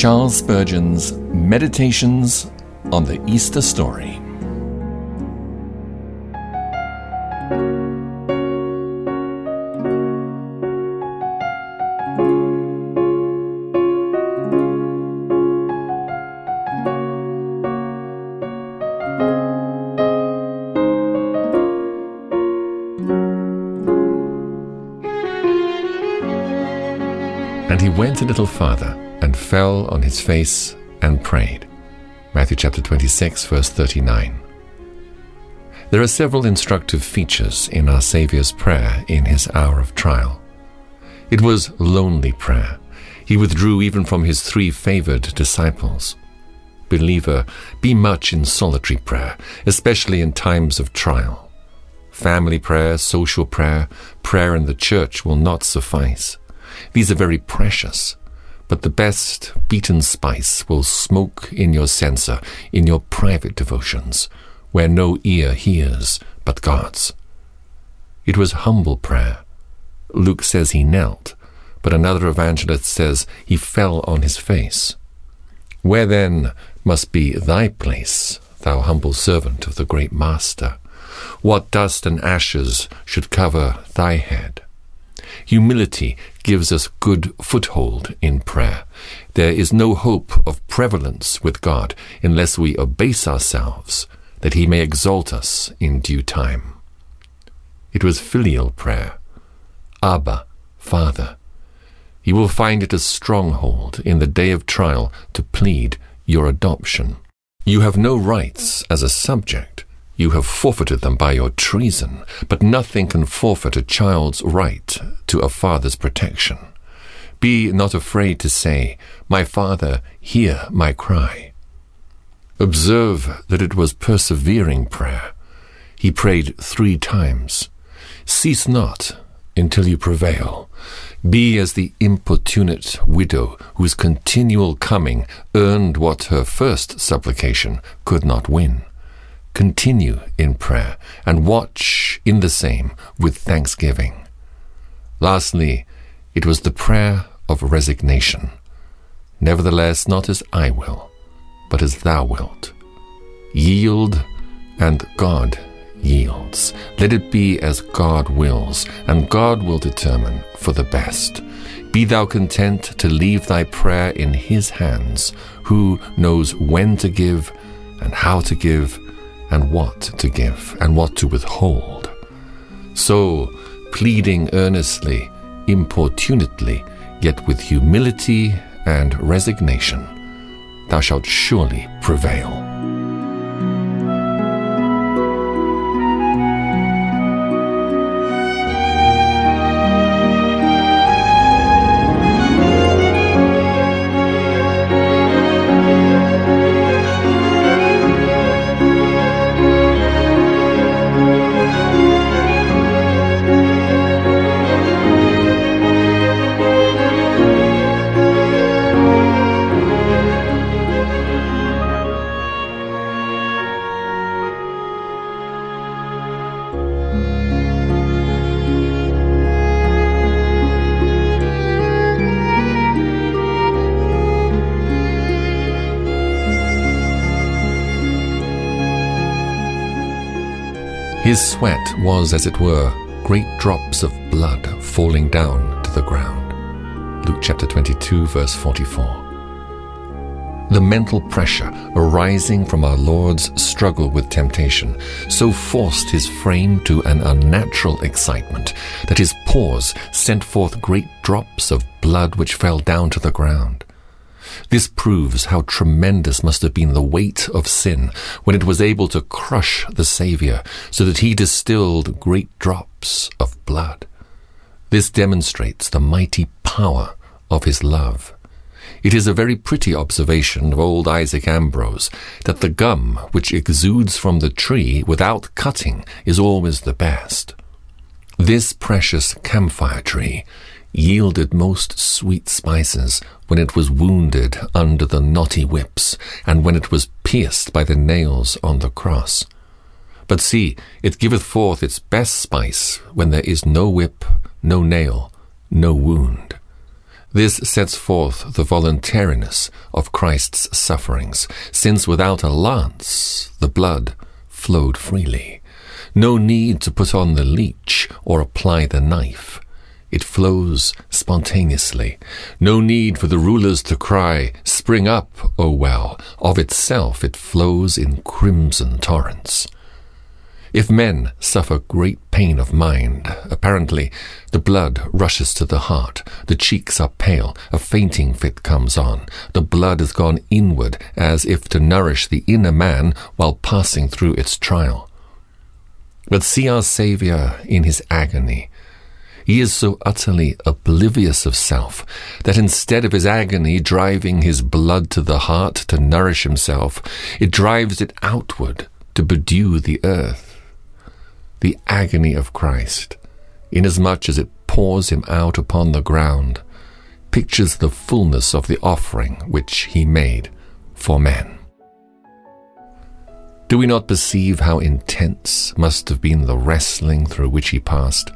Charles Spurgeon's Meditations on the Easter Story. And he went a little farther fell on his face and prayed. Matthew chapter 26, verse 39. There are several instructive features in our Saviour's prayer in his hour of trial. It was lonely prayer. He withdrew even from his three favored disciples. Believer, be much in solitary prayer, especially in times of trial. Family prayer, social prayer, prayer in the church will not suffice. These are very precious, but the best beaten spice will smoke in your censer in your private devotions, where no ear hears but God's. It was humble prayer. Luke says he knelt, but another evangelist says he fell on his face. Where then must be thy place, thou humble servant of the great Master? What dust and ashes should cover thy head? Humility gives us good foothold in prayer. There is no hope of prevalence with God unless we abase ourselves, that He may exalt us in due time. It was filial prayer. Abba, Father. You will find it a stronghold in the day of trial to plead your adoption. You have no rights as a subject. You have forfeited them by your treason, but nothing can forfeit a child's right to a father's protection. Be not afraid to say, My father, hear my cry. Observe that it was persevering prayer. He prayed three times. Cease not until you prevail. Be as the importunate widow whose continual coming earned what her first supplication could not win. Continue in prayer and watch in the same with thanksgiving. Lastly, it was the prayer of resignation. Nevertheless, not as I will, but as thou wilt. Yield, and God yields. Let it be as God wills, and God will determine for the best. Be thou content to leave thy prayer in His hands, who knows when to give, and how to give, and what to give, and what to withhold. So, pleading earnestly, importunately, yet with humility and resignation, thou shalt surely prevail. His sweat was, as it were, great drops of blood falling down to the ground. Luke chapter 22, verse 44. The mental pressure arising from our Lord's struggle with temptation so forced his frame to an unnatural excitement that his pores sent forth great drops of blood which fell down to the ground. This proves how tremendous must have been the weight of sin when it was able to crush the Saviour so that he distilled great drops of blood. This demonstrates the mighty power of his love. It is a very pretty observation of old Isaac Ambrose that the gum which exudes from the tree without cutting is always the best. This precious camphire tree yielded most sweet spices when it was wounded under the knotty whips, and when it was pierced by the nails on the cross. But see, it giveth forth its best spice when there is no whip, no nail, no wound. This sets forth the voluntariness of Christ's sufferings, since without a lance the blood flowed freely. No need to put on the leech or apply the knife. It flows spontaneously. No need for the rulers to cry, Spring up, O well. Of itself it flows in crimson torrents. If men suffer great pain of mind, apparently the blood rushes to the heart, the cheeks are pale, a fainting fit comes on, the blood has gone inward as if to nourish the inner man while passing through its trial. But see our Saviour in his agony. He is so utterly oblivious of self that instead of his agony driving his blood to the heart to nourish himself, it drives it outward to bedew the earth the agony of Christ, inasmuch as it pours him out upon the ground, pictures the fullness of the offering which he made for men. Do we not perceive how intense must have been the wrestling through which he passed?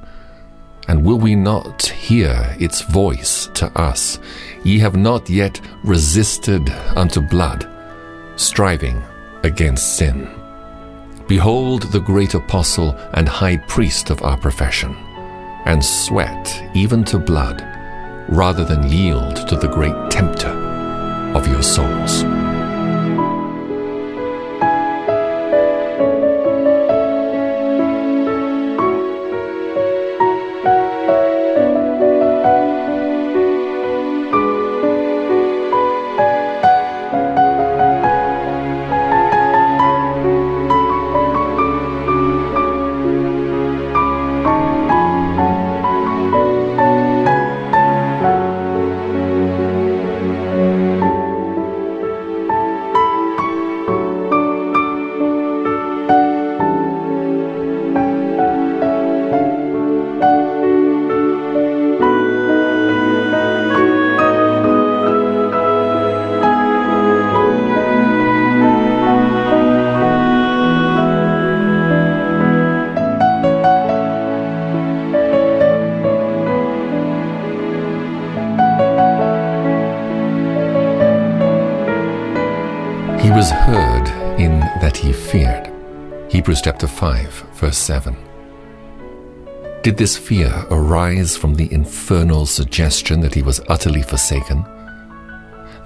And will we not hear its voice to us? Ye have not yet resisted unto blood, striving against sin. Behold the great apostle and high priest of our profession, and sweat even to blood, rather than yield to the great tempter of your souls. Did this fear arise from the infernal suggestion that he was utterly forsaken?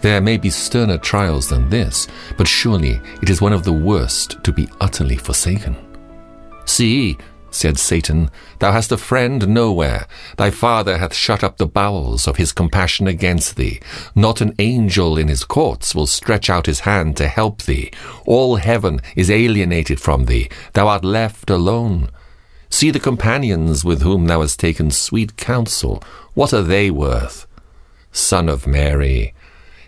There may be sterner trials than this, but surely it is one of the worst to be utterly forsaken. See, said Satan, Thou hast a friend nowhere. Thy father hath shut up the bowels of his compassion against thee. Not an angel in his courts will stretch out his hand to help thee. All heaven is alienated from thee. Thou art left alone. See the companions with whom thou hast taken sweet counsel. What are they worth? Son of Mary,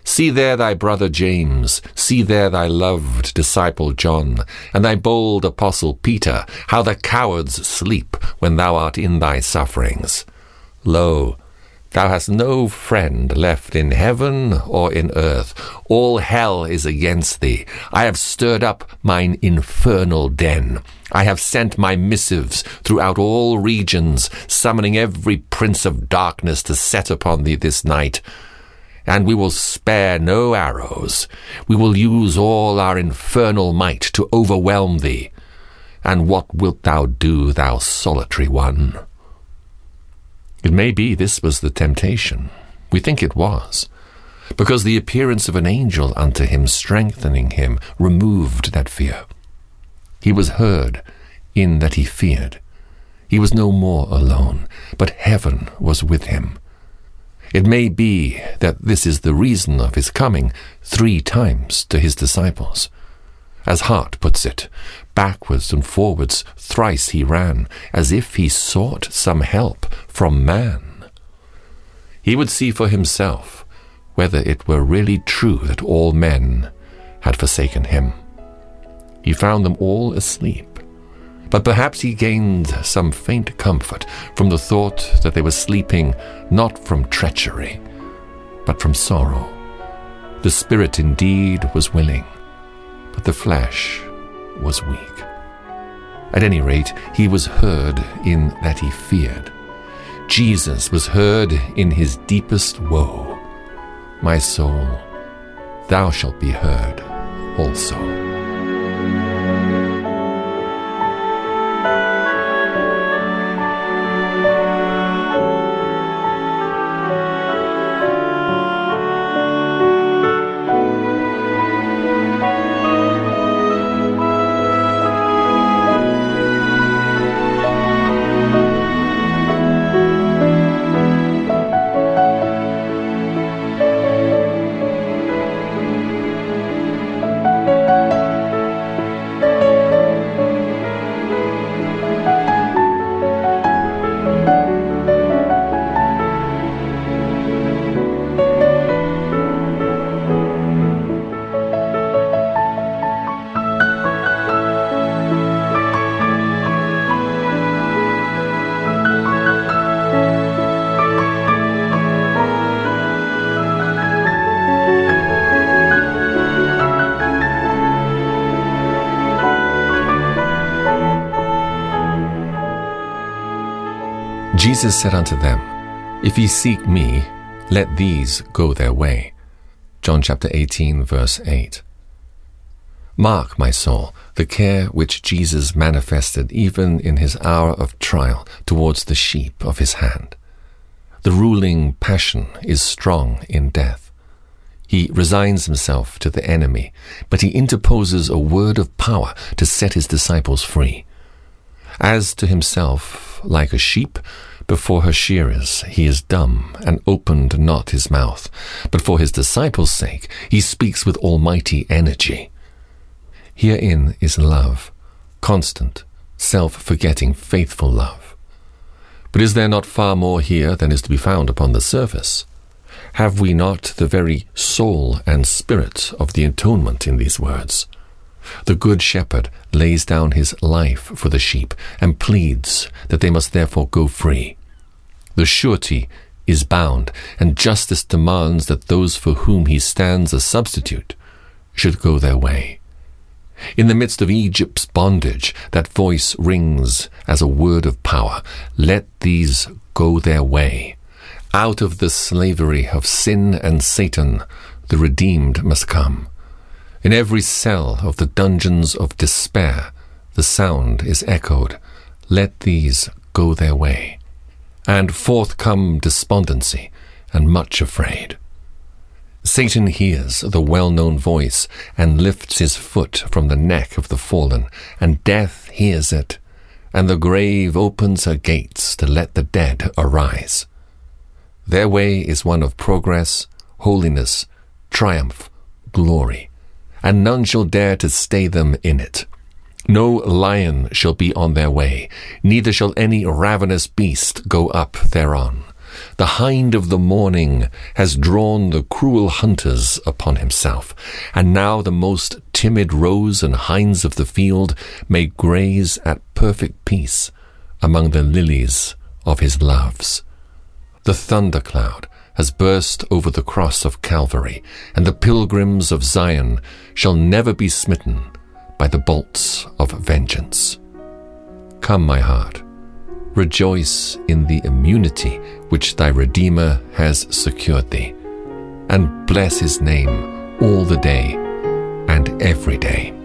See there thy brother James, see there thy loved disciple John, and thy bold apostle Peter, how the cowards sleep when thou art in thy sufferings. Lo, thou hast no friend left in heaven or in earth. All hell is against thee. I have stirred up mine infernal den. I have sent my missives throughout all regions, summoning every prince of darkness to set upon thee this night and we will spare no arrows. We will use all our infernal might to overwhelm thee. And what wilt thou do, thou solitary one? It may be this was the temptation. We think it was. Because the appearance of an angel unto him, strengthening him, removed that fear. He was heard in that he feared. He was no more alone, but heaven was with him. It may be that this is the reason of his coming three times to his disciples. As Hart puts it, backwards and forwards thrice he ran, as if he sought some help from man. He would see for himself whether it were really true that all men had forsaken him. He found them all asleep but perhaps he gained some faint comfort from the thought that they were sleeping not from treachery, but from sorrow. The spirit indeed was willing, but the flesh was weak. At any rate, he was heard in that he feared. Jesus was heard in his deepest woe. My soul, thou shalt be heard also. Jesus said unto them, If ye seek me, let these go their way. John chapter 18, verse 8. Mark, my soul, the care which Jesus manifested even in his hour of trial towards the sheep of his hand. The ruling passion is strong in death. He resigns himself to the enemy, but he interposes a word of power to set his disciples free. As to himself, like a sheep, before her shearers he is dumb, and opened not his mouth. But for his disciples' sake he speaks with almighty energy. Herein is love, constant, self forgetting, faithful love. But is there not far more here than is to be found upon the surface? Have we not the very soul and spirit of the atonement in these words? The Good Shepherd lays down his life for the sheep and pleads that they must therefore go free. The surety is bound, and justice demands that those for whom he stands a substitute should go their way. In the midst of Egypt's bondage, that voice rings as a word of power. Let these go their way. Out of the slavery of sin and Satan, the redeemed must come. In every cell of the dungeons of despair, the sound is echoed. Let these go their way and forth come despondency and much afraid. Satan hears the well known voice and lifts his foot from the neck of the fallen, and death hears it, and the grave opens her gates to let the dead arise. Their way is one of progress, holiness, triumph, glory, and none shall dare to stay them in it. No lion shall be on their way, neither shall any ravenous beast go up thereon. The hind of the morning has drawn the cruel hunters upon himself, and now the most timid roes and hinds of the field may graze at perfect peace among the lilies of his loves. The thundercloud has burst over the cross of Calvary, and the pilgrims of Zion shall never be smitten by the bolts of vengeance. Come, my heart, rejoice in the immunity which thy Redeemer has secured thee, and bless his name all the day and every day.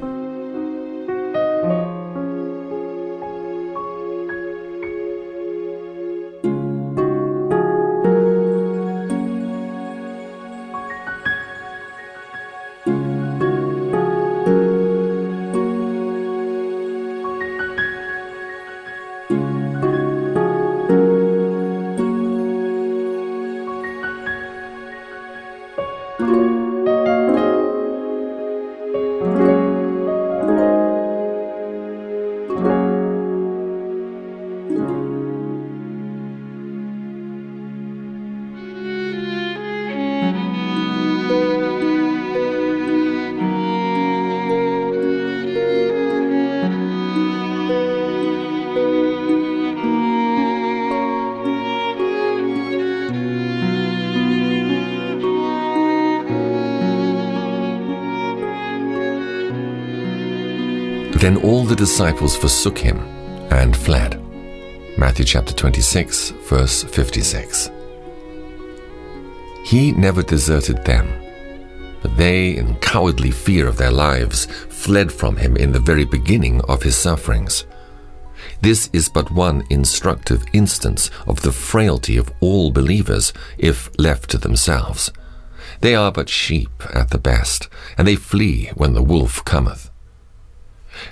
The disciples forsook him and fled. Matthew chapter 26, verse 56. He never deserted them, but they, in cowardly fear of their lives, fled from him in the very beginning of his sufferings. This is but one instructive instance of the frailty of all believers if left to themselves. They are but sheep at the best, and they flee when the wolf cometh.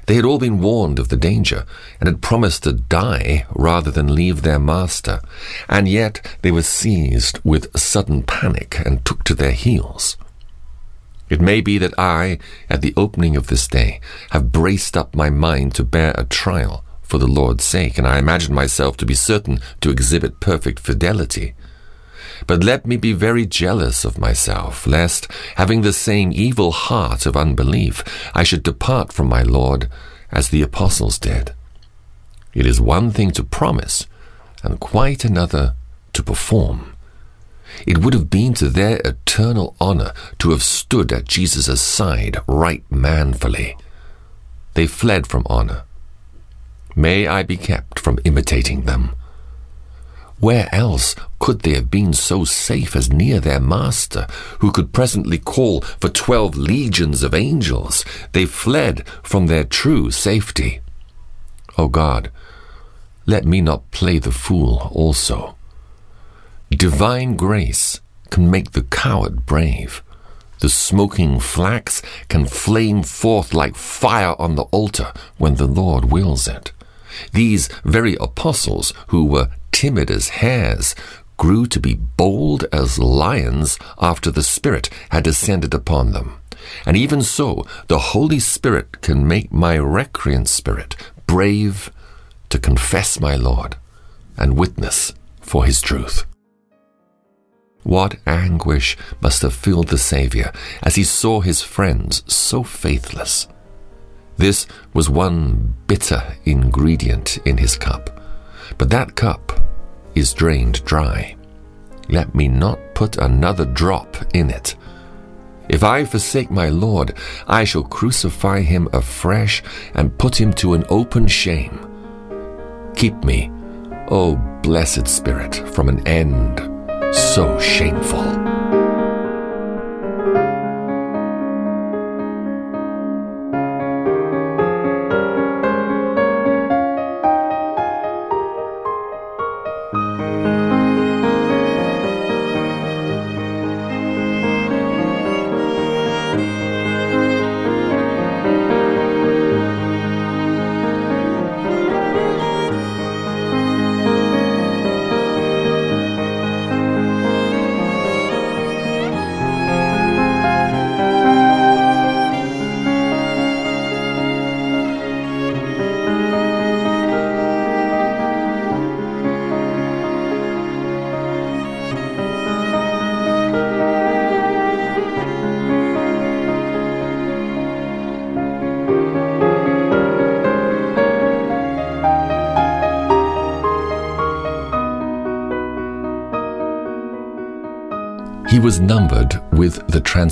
They had all been warned of the danger, and had promised to die rather than leave their master, and yet they were seized with sudden panic and took to their heels. It may be that I, at the opening of this day, have braced up my mind to bear a trial for the Lord's sake, and I imagine myself to be certain to exhibit perfect fidelity. But let me be very jealous of myself, lest, having the same evil heart of unbelief, I should depart from my Lord as the apostles did. It is one thing to promise, and quite another to perform. It would have been to their eternal honor to have stood at Jesus' side right manfully. They fled from honor. May I be kept from imitating them. Where else could they have been so safe as near their Master, who could presently call for twelve legions of angels? They fled from their true safety. O oh God, let me not play the fool also. Divine grace can make the coward brave. The smoking flax can flame forth like fire on the altar when the Lord wills it. These very apostles, who were timid as hares, grew to be bold as lions after the Spirit had descended upon them. And even so, the Holy Spirit can make my recreant spirit brave to confess my Lord and witness for his truth. What anguish must have filled the Saviour as he saw his friends so faithless. This was one bitter ingredient in his cup, but that cup is drained dry. Let me not put another drop in it. If I forsake my Lord, I shall crucify him afresh and put him to an open shame. Keep me, O blessed Spirit, from an end so shameful.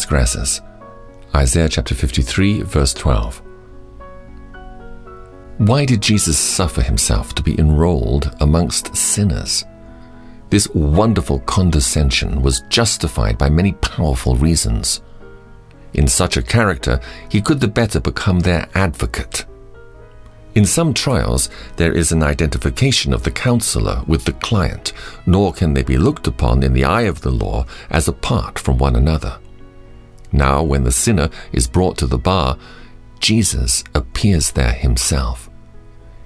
Transgressors. Isaiah chapter 53, verse 12. Why did Jesus suffer himself to be enrolled amongst sinners? This wonderful condescension was justified by many powerful reasons. In such a character, he could the better become their advocate in some trials, there is an identification of the counselor with the client, nor can they be looked upon in the eye of the law as apart from one another. Now, when the sinner is brought to the bar, Jesus appears there himself.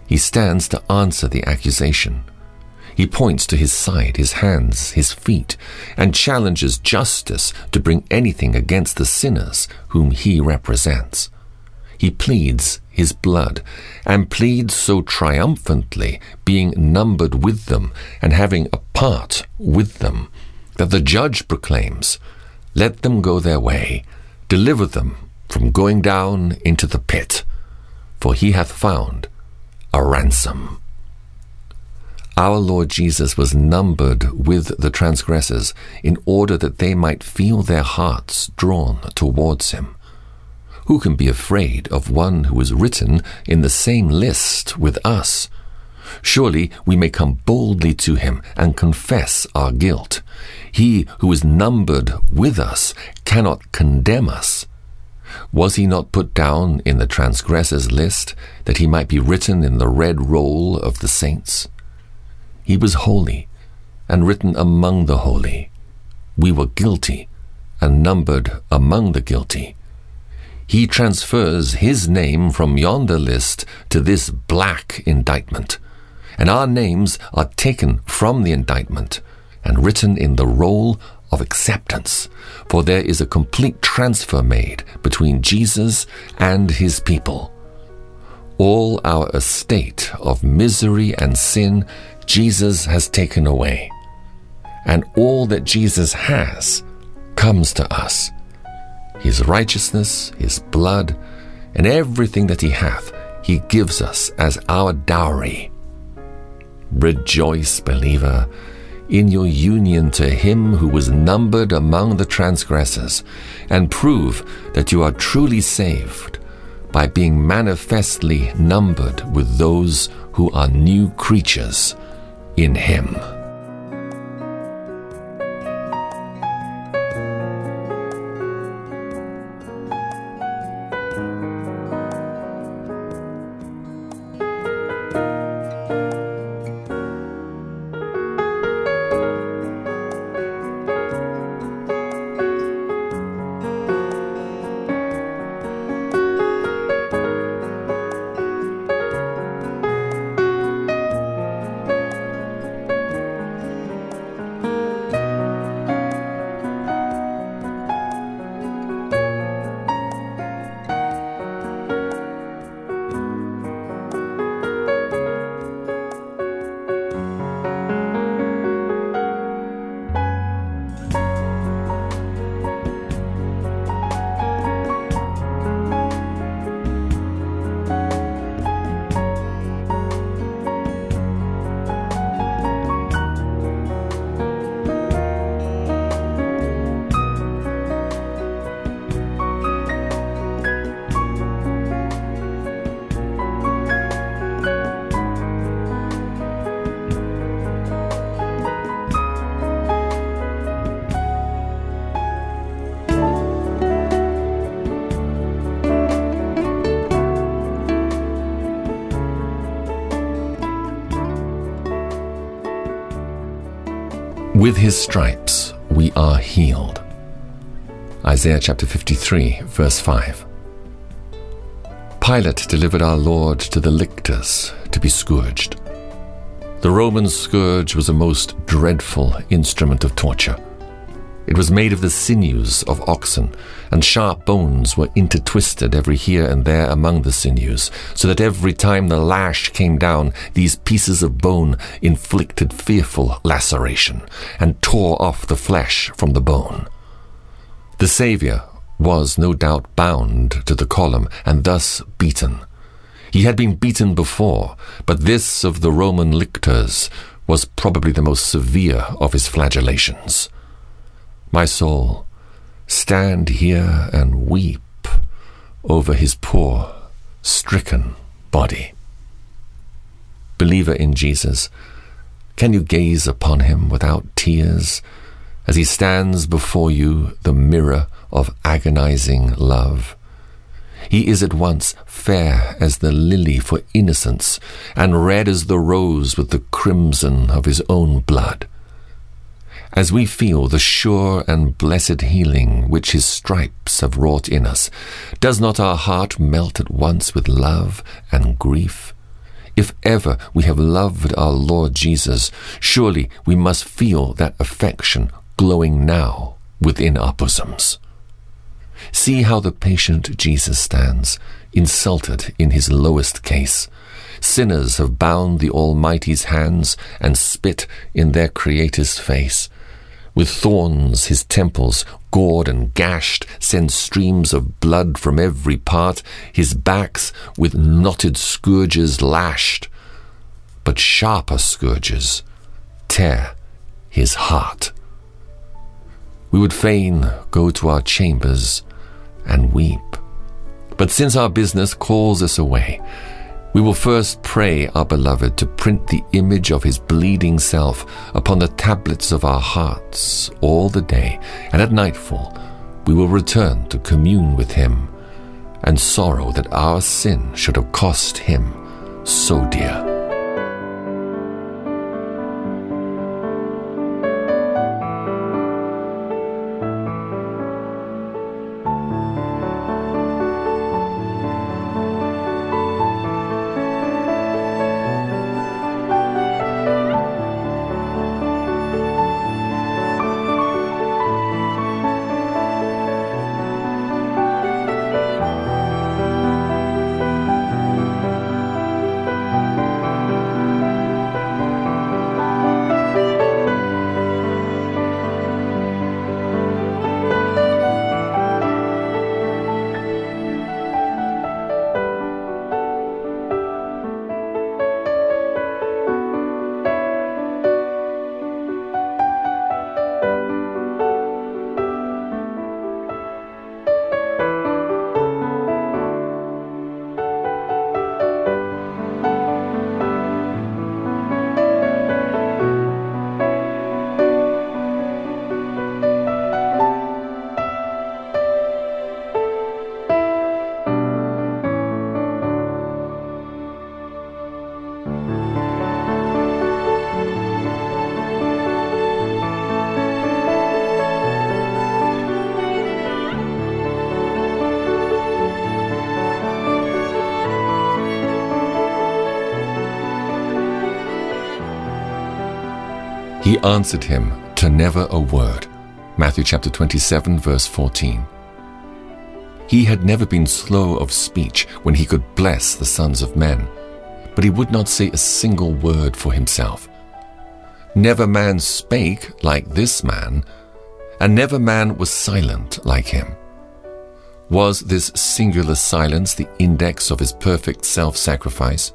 He stands to answer the accusation. He points to his side, his hands, his feet, and challenges justice to bring anything against the sinners whom he represents. He pleads his blood, and pleads so triumphantly, being numbered with them and having a part with them, that the judge proclaims, Let them go their way, deliver them from going down into the pit, for he hath found a ransom. Our Lord Jesus was numbered with the transgressors in order that they might feel their hearts drawn towards him. Who can be afraid of one who is written in the same list with us? Surely we may come boldly to him and confess our guilt. He who is numbered with us cannot condemn us. Was he not put down in the transgressors' list that he might be written in the red roll of the saints? He was holy and written among the holy. We were guilty and numbered among the guilty. He transfers his name from yonder list to this black indictment, and our names are taken from the indictment and written in the roll of acceptance, for there is a complete transfer made between Jesus and his people. All our estate of misery and sin Jesus has taken away, and all that Jesus has comes to us. His righteousness, his blood, and everything that he hath, he gives us as our dowry. Rejoice, believer, in your union to him who was numbered among the transgressors, and prove that you are truly saved by being manifestly numbered with those who are new creatures in him. With his stripes we are healed. Isaiah chapter 53, verse 5. Pilate delivered our Lord to the lictors to be scourged. The Roman scourge was a most dreadful instrument of torture. It was made of the sinews of oxen, and sharp bones were intertwisted every here and there among the sinews, so that every time the lash came down, these pieces of bone inflicted fearful laceration, and tore off the flesh from the bone. The Saviour was no doubt bound to the column, and thus beaten. He had been beaten before, but this of the Roman lictors was probably the most severe of his flagellations. My soul, stand here and weep over his poor, stricken body. Believer in Jesus, can you gaze upon him without tears as he stands before you, the mirror of agonizing love? He is at once fair as the lily for innocence, and red as the rose with the crimson of his own blood as we feel the sure and blessed healing which his stripes have wrought in us, does not our heart melt at once with love and grief? If ever we have loved our Lord Jesus, surely we must feel that affection glowing now within our bosoms. See how the patient Jesus stands, insulted in his lowest case. Sinners have bound the Almighty's hands and spit in their Creator's face. With thorns his temples, gored and gashed, send streams of blood from every part, his backs with knotted scourges lashed. But sharper scourges tear his heart. We would fain go to our chambers and weep. But since our business calls us away, We will first pray our beloved to print the image of his bleeding self upon the tablets of our hearts all the day, and at nightfall we will return to commune with him and sorrow that our sin should have cost him so dear. He answered him to never a word. Matthew chapter 27, verse 14. He had never been slow of speech when he could bless the sons of men, but he would not say a single word for himself. Never man spake like this man, and never man was silent like him. Was this singular silence the index of his perfect self sacrifice?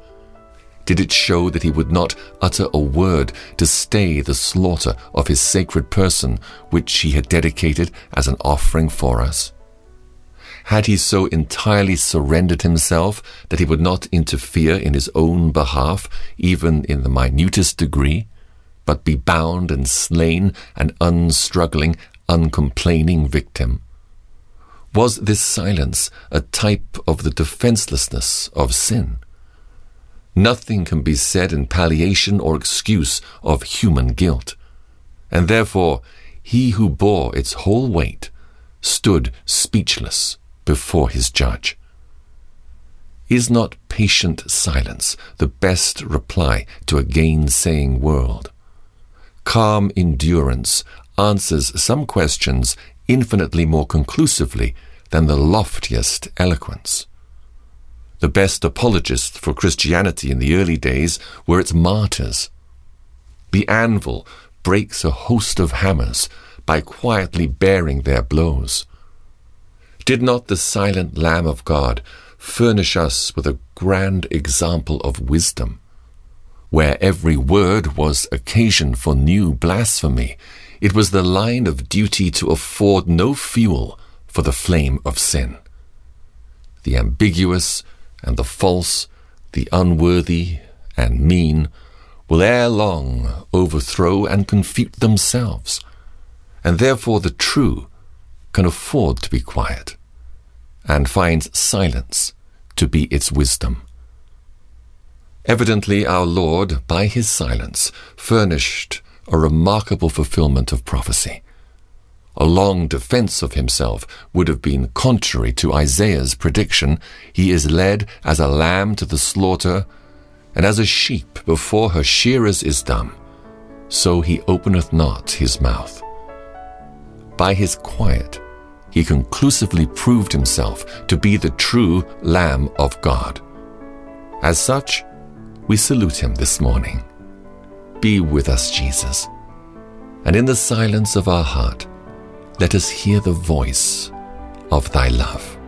Did it show that he would not utter a word to stay the slaughter of his sacred person, which he had dedicated as an offering for us? Had he so entirely surrendered himself that he would not interfere in his own behalf, even in the minutest degree, but be bound and slain, an unstruggling, uncomplaining victim? Was this silence a type of the defenselessness of sin? Nothing can be said in palliation or excuse of human guilt. And therefore, he who bore its whole weight stood speechless before his judge. Is not patient silence the best reply to a gainsaying world? Calm endurance answers some questions infinitely more conclusively than the loftiest eloquence. The best apologists for Christianity in the early days were its martyrs. The anvil breaks a host of hammers by quietly bearing their blows. Did not the silent Lamb of God furnish us with a grand example of wisdom? Where every word was occasion for new blasphemy, it was the line of duty to afford no fuel for the flame of sin. The ambiguous, and the false, the unworthy, and mean will ere long overthrow and confute themselves, and therefore the true can afford to be quiet, and finds silence to be its wisdom. Evidently, our Lord, by his silence, furnished a remarkable fulfillment of prophecy. A long defense of himself would have been contrary to Isaiah's prediction. He is led as a lamb to the slaughter, and as a sheep before her shearers is dumb, so he openeth not his mouth. By his quiet, he conclusively proved himself to be the true Lamb of God. As such, we salute him this morning. Be with us, Jesus. And in the silence of our heart, let us hear the voice of thy love.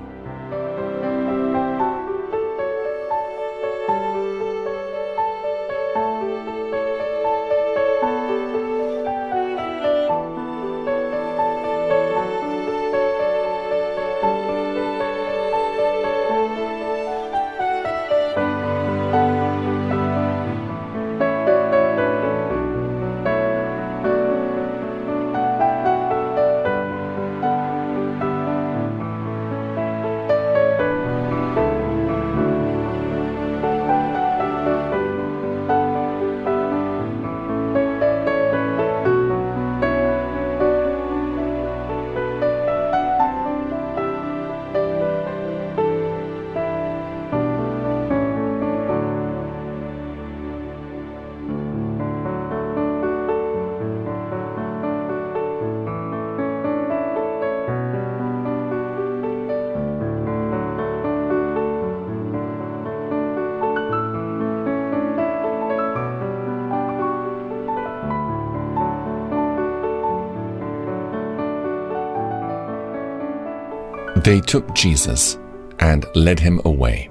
They took Jesus and led him away.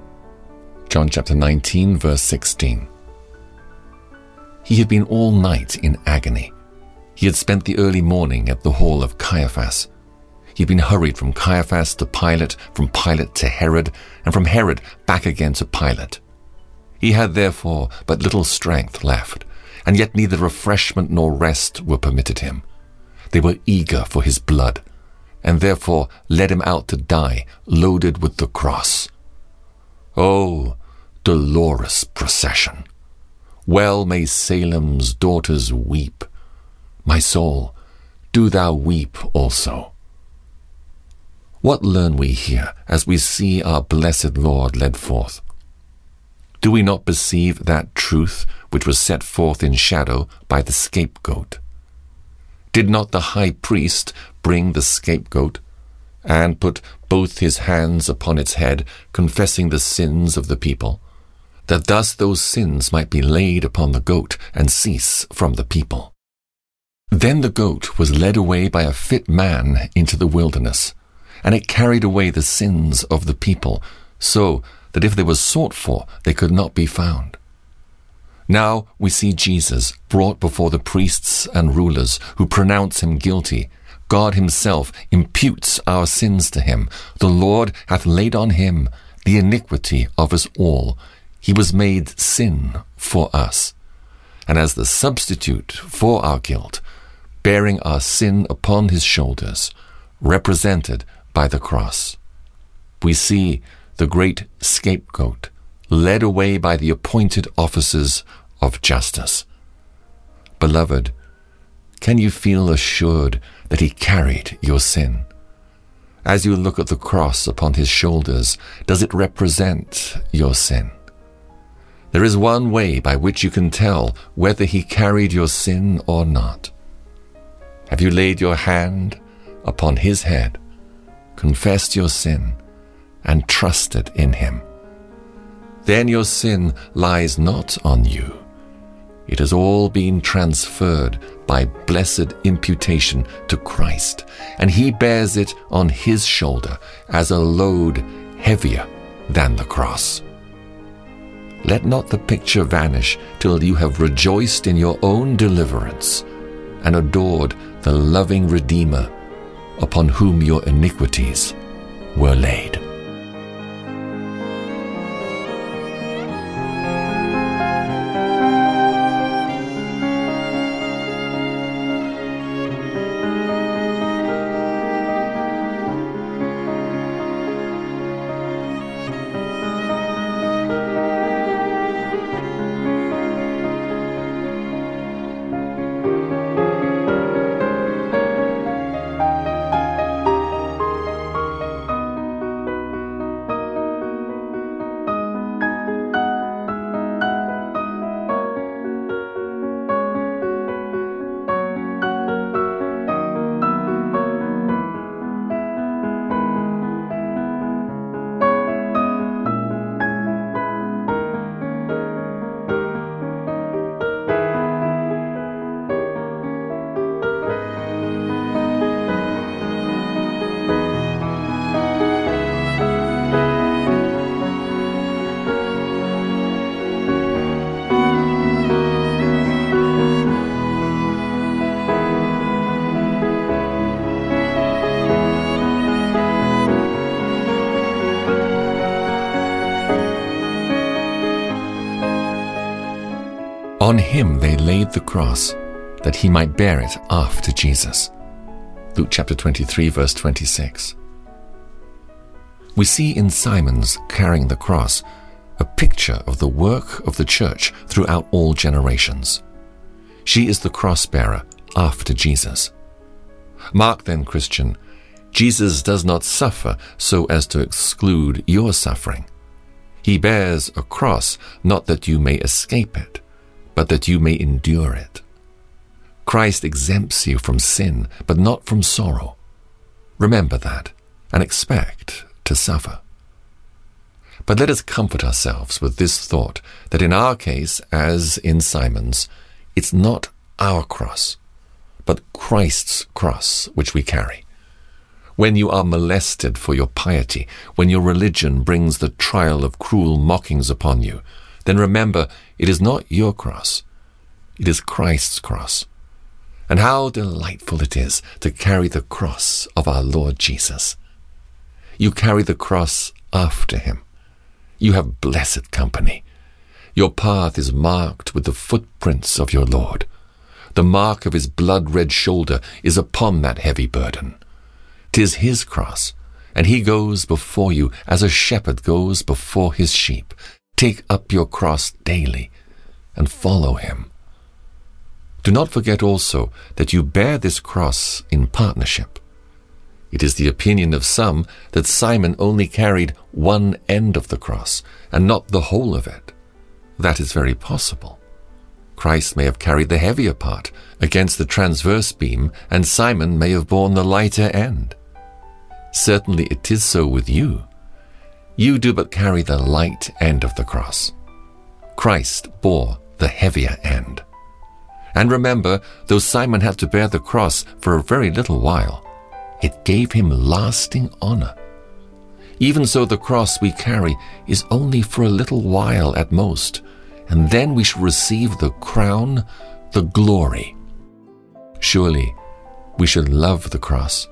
John chapter 19, verse 16. He had been all night in agony. He had spent the early morning at the hall of Caiaphas. He had been hurried from Caiaphas to Pilate, from Pilate to Herod, and from Herod back again to Pilate. He had therefore but little strength left, and yet neither refreshment nor rest were permitted him. They were eager for his blood, and therefore led him out to die, loaded with the cross. Oh, dolorous procession! Well may Salem's daughters weep. My soul, do thou weep also. What learn we here as we see our blessed Lord led forth? Do we not perceive that truth which was set forth in shadow by the scapegoat? Did not the high priest bring the scapegoat and put both his hands upon its head, confessing the sins of the people, that thus those sins might be laid upon the goat and cease from the people? Then the goat was led away by a fit man into the wilderness and it carried away the sins of the people, so that if they were sought for, they could not be found. Now we see Jesus brought before the priests and rulers who pronounce him guilty. God himself imputes our sins to him. The Lord hath laid on him the iniquity of us all. He was made sin for us. And as the substitute for our guilt, bearing our sin upon his shoulders, represented by the cross. We see the great scapegoat led away by the appointed officers of justice. Beloved, can you feel assured that he carried your sin? As you look at the cross upon his shoulders, does it represent your sin? There is one way by which you can tell whether he carried your sin or not. Have you laid your hand upon his head confessed your sin, and trusted in Him. Then your sin lies not on you. It has all been transferred by blessed imputation to Christ, and He bears it on His shoulder as a load heavier than the cross. Let not the picture vanish till you have rejoiced in your own deliverance and adored the loving Redeemer upon whom your iniquities were laid. On him they laid the cross, that he might bear it after Jesus. Luke chapter 23, verse 26. We see in Simon's carrying the cross a picture of the work of the church throughout all generations. She is the cross bearer after Jesus. Mark then, Christian, Jesus does not suffer so as to exclude your suffering. He bears a cross not that you may escape it, but that you may endure it. Christ exempts you from sin, but not from sorrow. Remember that, and expect to suffer. But let us comfort ourselves with this thought that in our case, as in Simon's, it's not our cross, but Christ's cross which we carry. When you are molested for your piety, when your religion brings the trial of cruel mockings upon you, then remember it is not your cross, it is Christ's cross. And how delightful it is to carry the cross of our Lord Jesus. You carry the cross after him. You have blessed company. Your path is marked with the footprints of your Lord. The mark of his blood-red shoulder is upon that heavy burden. Tis his cross, and he goes before you as a shepherd goes before his sheep. Take up your cross daily and follow him. Do not forget also that you bear this cross in partnership. It is the opinion of some that Simon only carried one end of the cross and not the whole of it. That is very possible. Christ may have carried the heavier part against the transverse beam, and Simon may have borne the lighter end. Certainly it is so with you. You do but carry the light end of the cross. Christ bore the heavier end. And remember, though Simon had to bear the cross for a very little while, it gave him lasting honor. Even so, the cross we carry is only for a little while at most, and then we shall receive the crown, the glory. Surely, we should love the cross,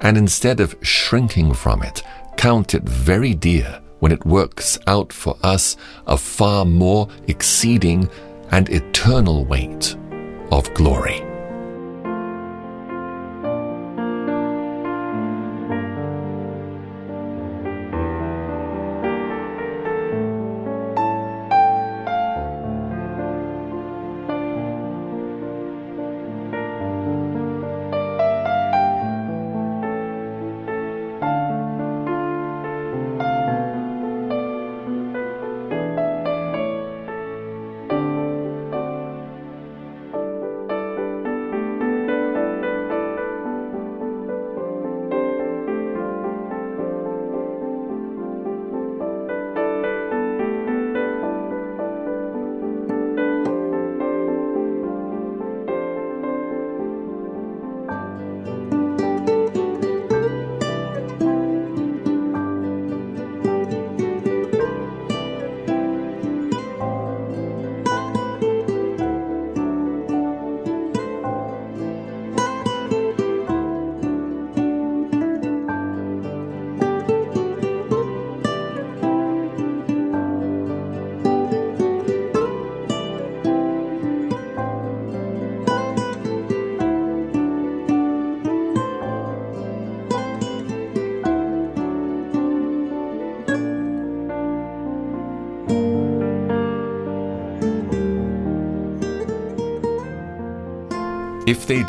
and instead of shrinking from it, count it very dear when it works out for us a far more exceeding and eternal weight of glory.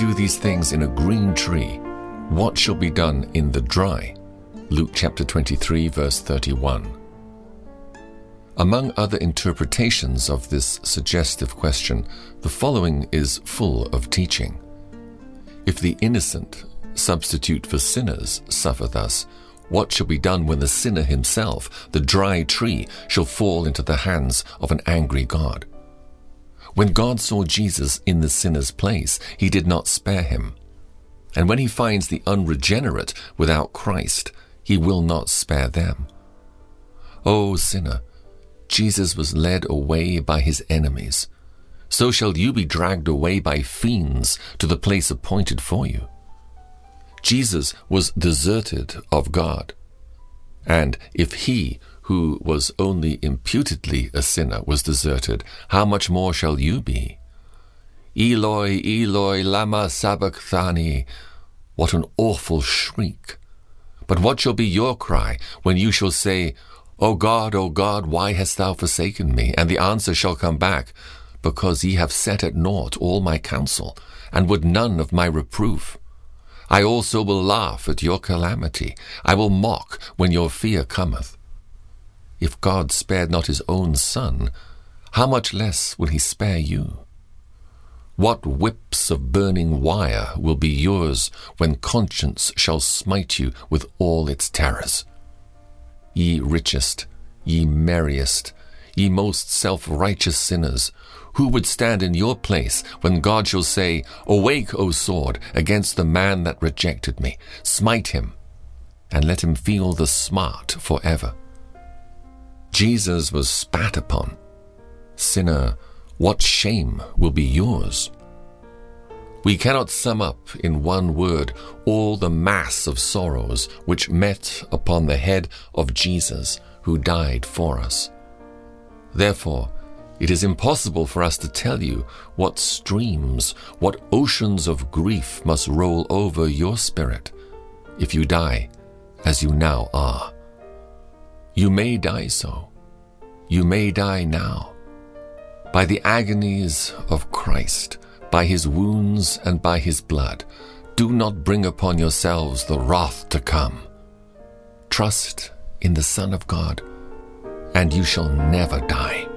Do these things in a green tree, what shall be done in the dry? Luke chapter 23, verse 31. Among other interpretations of this suggestive question, the following is full of teaching. If the innocent substitute for sinners suffer thus, what shall be done when the sinner himself, the dry tree, shall fall into the hands of an angry God? When God saw Jesus in the sinner's place, he did not spare him. And when he finds the unregenerate without Christ, he will not spare them. O sinner, Jesus was led away by his enemies. So shall you be dragged away by fiends to the place appointed for you. Jesus was deserted of God. And if he who was only imputedly a sinner, was deserted, how much more shall you be? Eloi, Eloi, lama sabachthani. What an awful shriek! But what shall be your cry when you shall say, O God, O God, why hast thou forsaken me? And the answer shall come back, Because ye have set at naught all my counsel, and would none of my reproof. I also will laugh at your calamity. I will mock when your fear cometh. If God spared not his own Son, how much less will he spare you? What whips of burning wire will be yours when conscience shall smite you with all its terrors? Ye richest, ye merriest, ye most self righteous sinners, who would stand in your place when God shall say, Awake, O sword, against the man that rejected me, smite him, and let him feel the smart forever? Jesus was spat upon. Sinner, what shame will be yours? We cannot sum up in one word all the mass of sorrows which met upon the head of Jesus who died for us. Therefore, it is impossible for us to tell you what streams, what oceans of grief must roll over your spirit if you die as you now are. You may die so. You may die now. By the agonies of Christ, by his wounds and by his blood, do not bring upon yourselves the wrath to come. Trust in the Son of God, and you shall never die.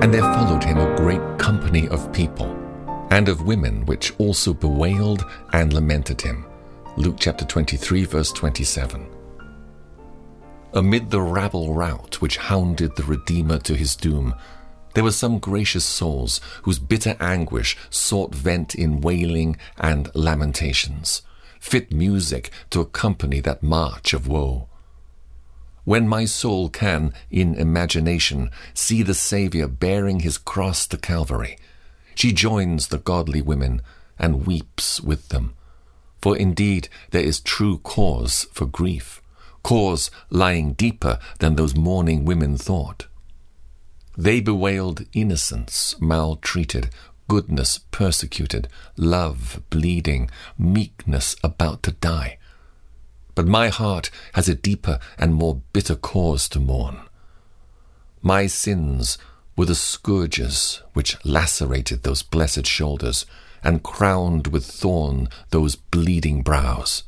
And there followed him a great company of people, and of women which also bewailed and lamented him. Luke chapter 23, verse 27. Amid the rabble rout which hounded the Redeemer to his doom, there were some gracious souls whose bitter anguish sought vent in wailing and lamentations, fit music to accompany that march of woe when my soul can, in imagination, see the Saviour bearing his cross to Calvary, she joins the godly women and weeps with them. For indeed there is true cause for grief, cause lying deeper than those mourning women thought. They bewailed innocence maltreated, goodness persecuted, love bleeding, meekness about to die but my heart has a deeper and more bitter cause to mourn. My sins were the scourges which lacerated those blessed shoulders and crowned with thorn those bleeding brows.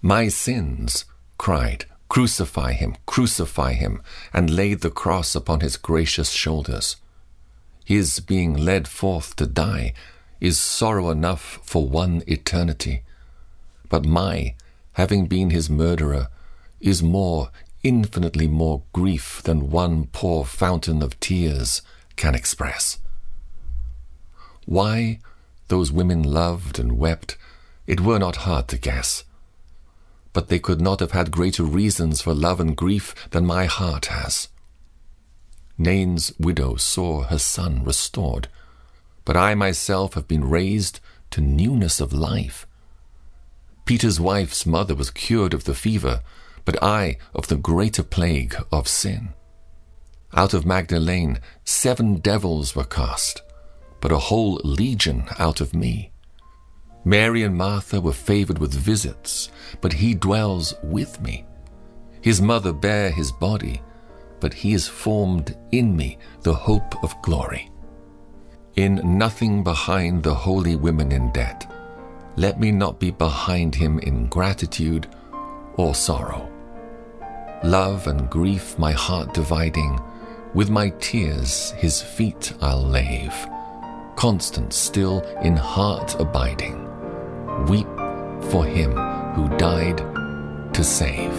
My sins cried, Crucify him, crucify him, and laid the cross upon his gracious shoulders. His being led forth to die is sorrow enough for one eternity, but my having been his murderer, is more, infinitely more grief than one poor fountain of tears can express. Why those women loved and wept, it were not hard to guess. But they could not have had greater reasons for love and grief than my heart has. Nain's widow saw her son restored, but I myself have been raised to newness of life. Peter's wife's mother was cured of the fever, but I of the greater plague of sin. Out of Magdalene seven devils were cast, but a whole legion out of me. Mary and Martha were favored with visits, but he dwells with me. His mother bare his body, but he is formed in me the hope of glory. In nothing behind the holy women in debt, let me not be behind him in gratitude or sorrow. Love and grief my heart dividing, with my tears his feet I'll lave, constant still in heart abiding. Weep for him who died to save.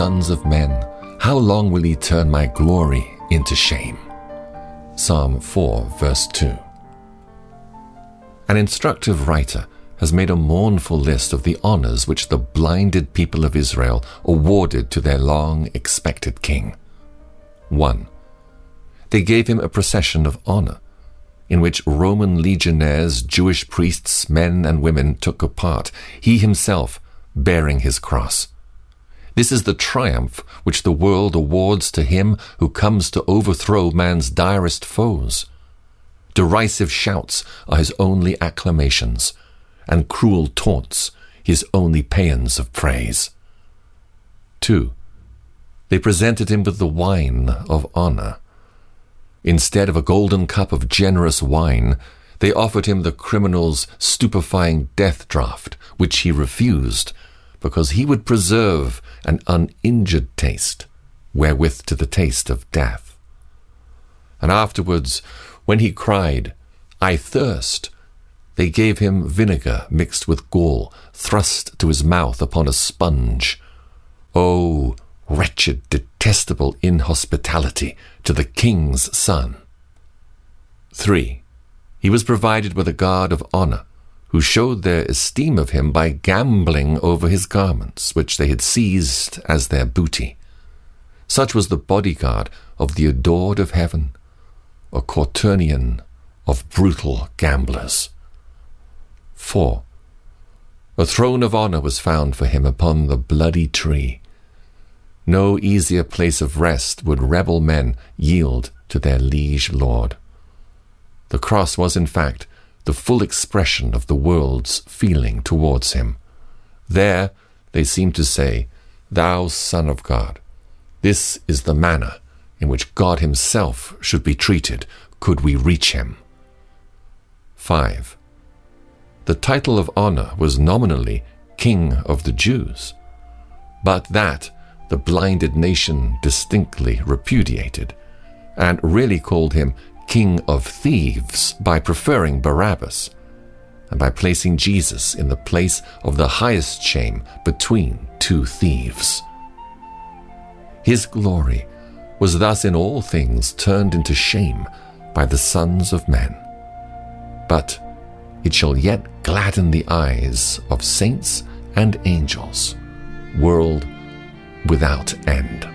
Sons of men, how long will ye turn my glory into shame? Psalm 4, verse 2. An instructive writer has made a mournful list of the honors which the blinded people of Israel awarded to their long expected king. 1. They gave him a procession of honor, in which Roman legionnaires, Jewish priests, men and women took a part, he himself bearing his cross. This is the triumph which the world awards to him who comes to overthrow man's direst foes. Derisive shouts are his only acclamations, and cruel taunts his only paeans of praise. 2. They presented him with the wine of honor. Instead of a golden cup of generous wine, they offered him the criminal's stupefying death draught, which he refused, because he would preserve an uninjured taste, wherewith to the taste of death. And afterwards, when he cried, I thirst, they gave him vinegar mixed with gall, thrust to his mouth upon a sponge. O oh, wretched, detestable inhospitality to the king's son! 3. He was provided with a guard of honor, who showed their esteem of him by gambling over his garments, which they had seized as their booty. Such was the bodyguard of the adored of heaven, a quaternion of brutal gamblers. 4. A throne of honor was found for him upon the bloody tree. No easier place of rest would rebel men yield to their liege lord. The cross was, in fact, the full expression of the world's feeling towards him. There they seem to say, Thou Son of God. This is the manner in which God Himself should be treated could we reach Him. 5. The title of honor was nominally King of the Jews, but that the blinded nation distinctly repudiated, and really called him king of thieves by preferring Barabbas and by placing Jesus in the place of the highest shame between two thieves. His glory was thus in all things turned into shame by the sons of men. But it shall yet gladden the eyes of saints and angels, world without end.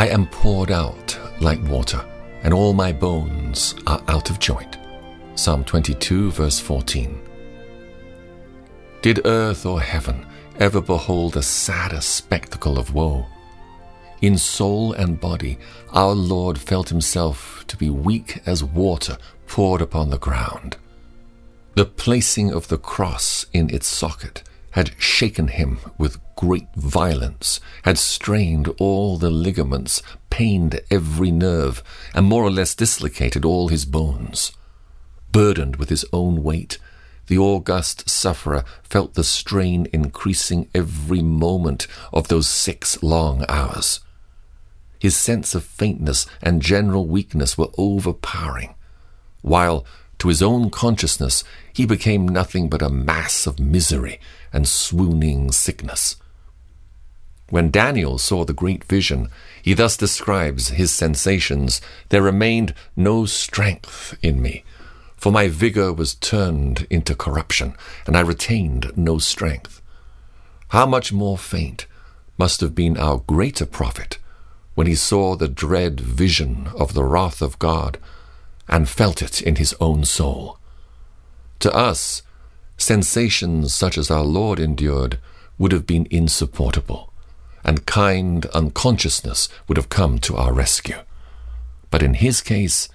I am poured out like water, and all my bones are out of joint. Psalm 22, verse 14. Did earth or heaven ever behold a sadder spectacle of woe? In soul and body, our Lord felt himself to be weak as water poured upon the ground. The placing of the cross in its socket had shaken him with great violence, had strained all the ligaments, pained every nerve, and more or less dislocated all his bones. Burdened with his own weight, the august sufferer felt the strain increasing every moment of those six long hours. His sense of faintness and general weakness were overpowering, while, to his own consciousness, he became nothing but a mass of misery and swooning sickness. When Daniel saw the great vision, he thus describes his sensations There remained no strength in me, for my vigor was turned into corruption, and I retained no strength. How much more faint must have been our greater prophet when he saw the dread vision of the wrath of God and felt it in his own soul. To us, sensations such as our Lord endured would have been insupportable, and kind unconsciousness would have come to our rescue. But in his case,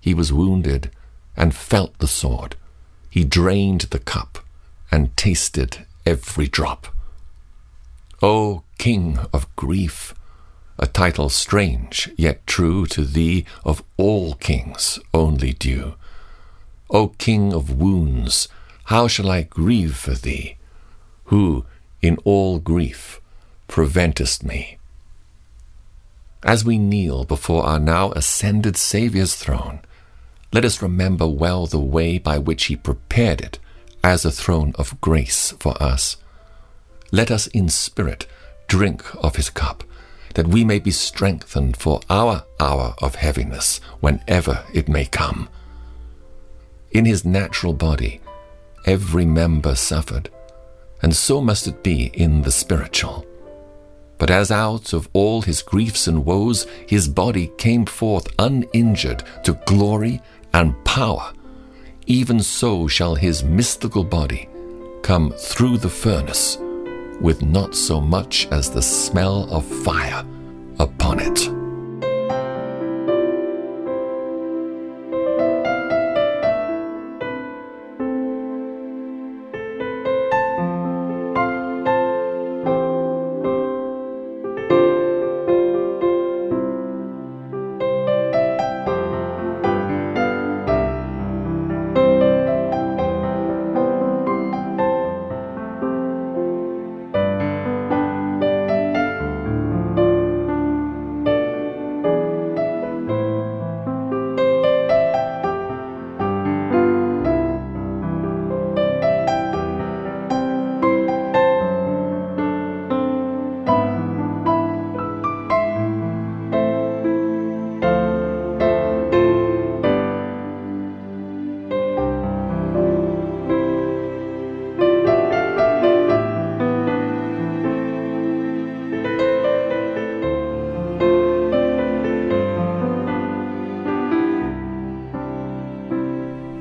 he was wounded and felt the sword. He drained the cup and tasted every drop. O King of grief, a title strange yet true to thee of all kings only due. O King of wounds, how shall I grieve for thee, who in all grief preventest me? As we kneel before our now ascended Saviour's throne, let us remember well the way by which he prepared it as a throne of grace for us. Let us in spirit drink of his cup, that we may be strengthened for our hour of heaviness, whenever it may come. In his natural body, every member suffered, and so must it be in the spiritual. But as out of all his griefs and woes his body came forth uninjured to glory and power, even so shall his mystical body come through the furnace with not so much as the smell of fire upon it.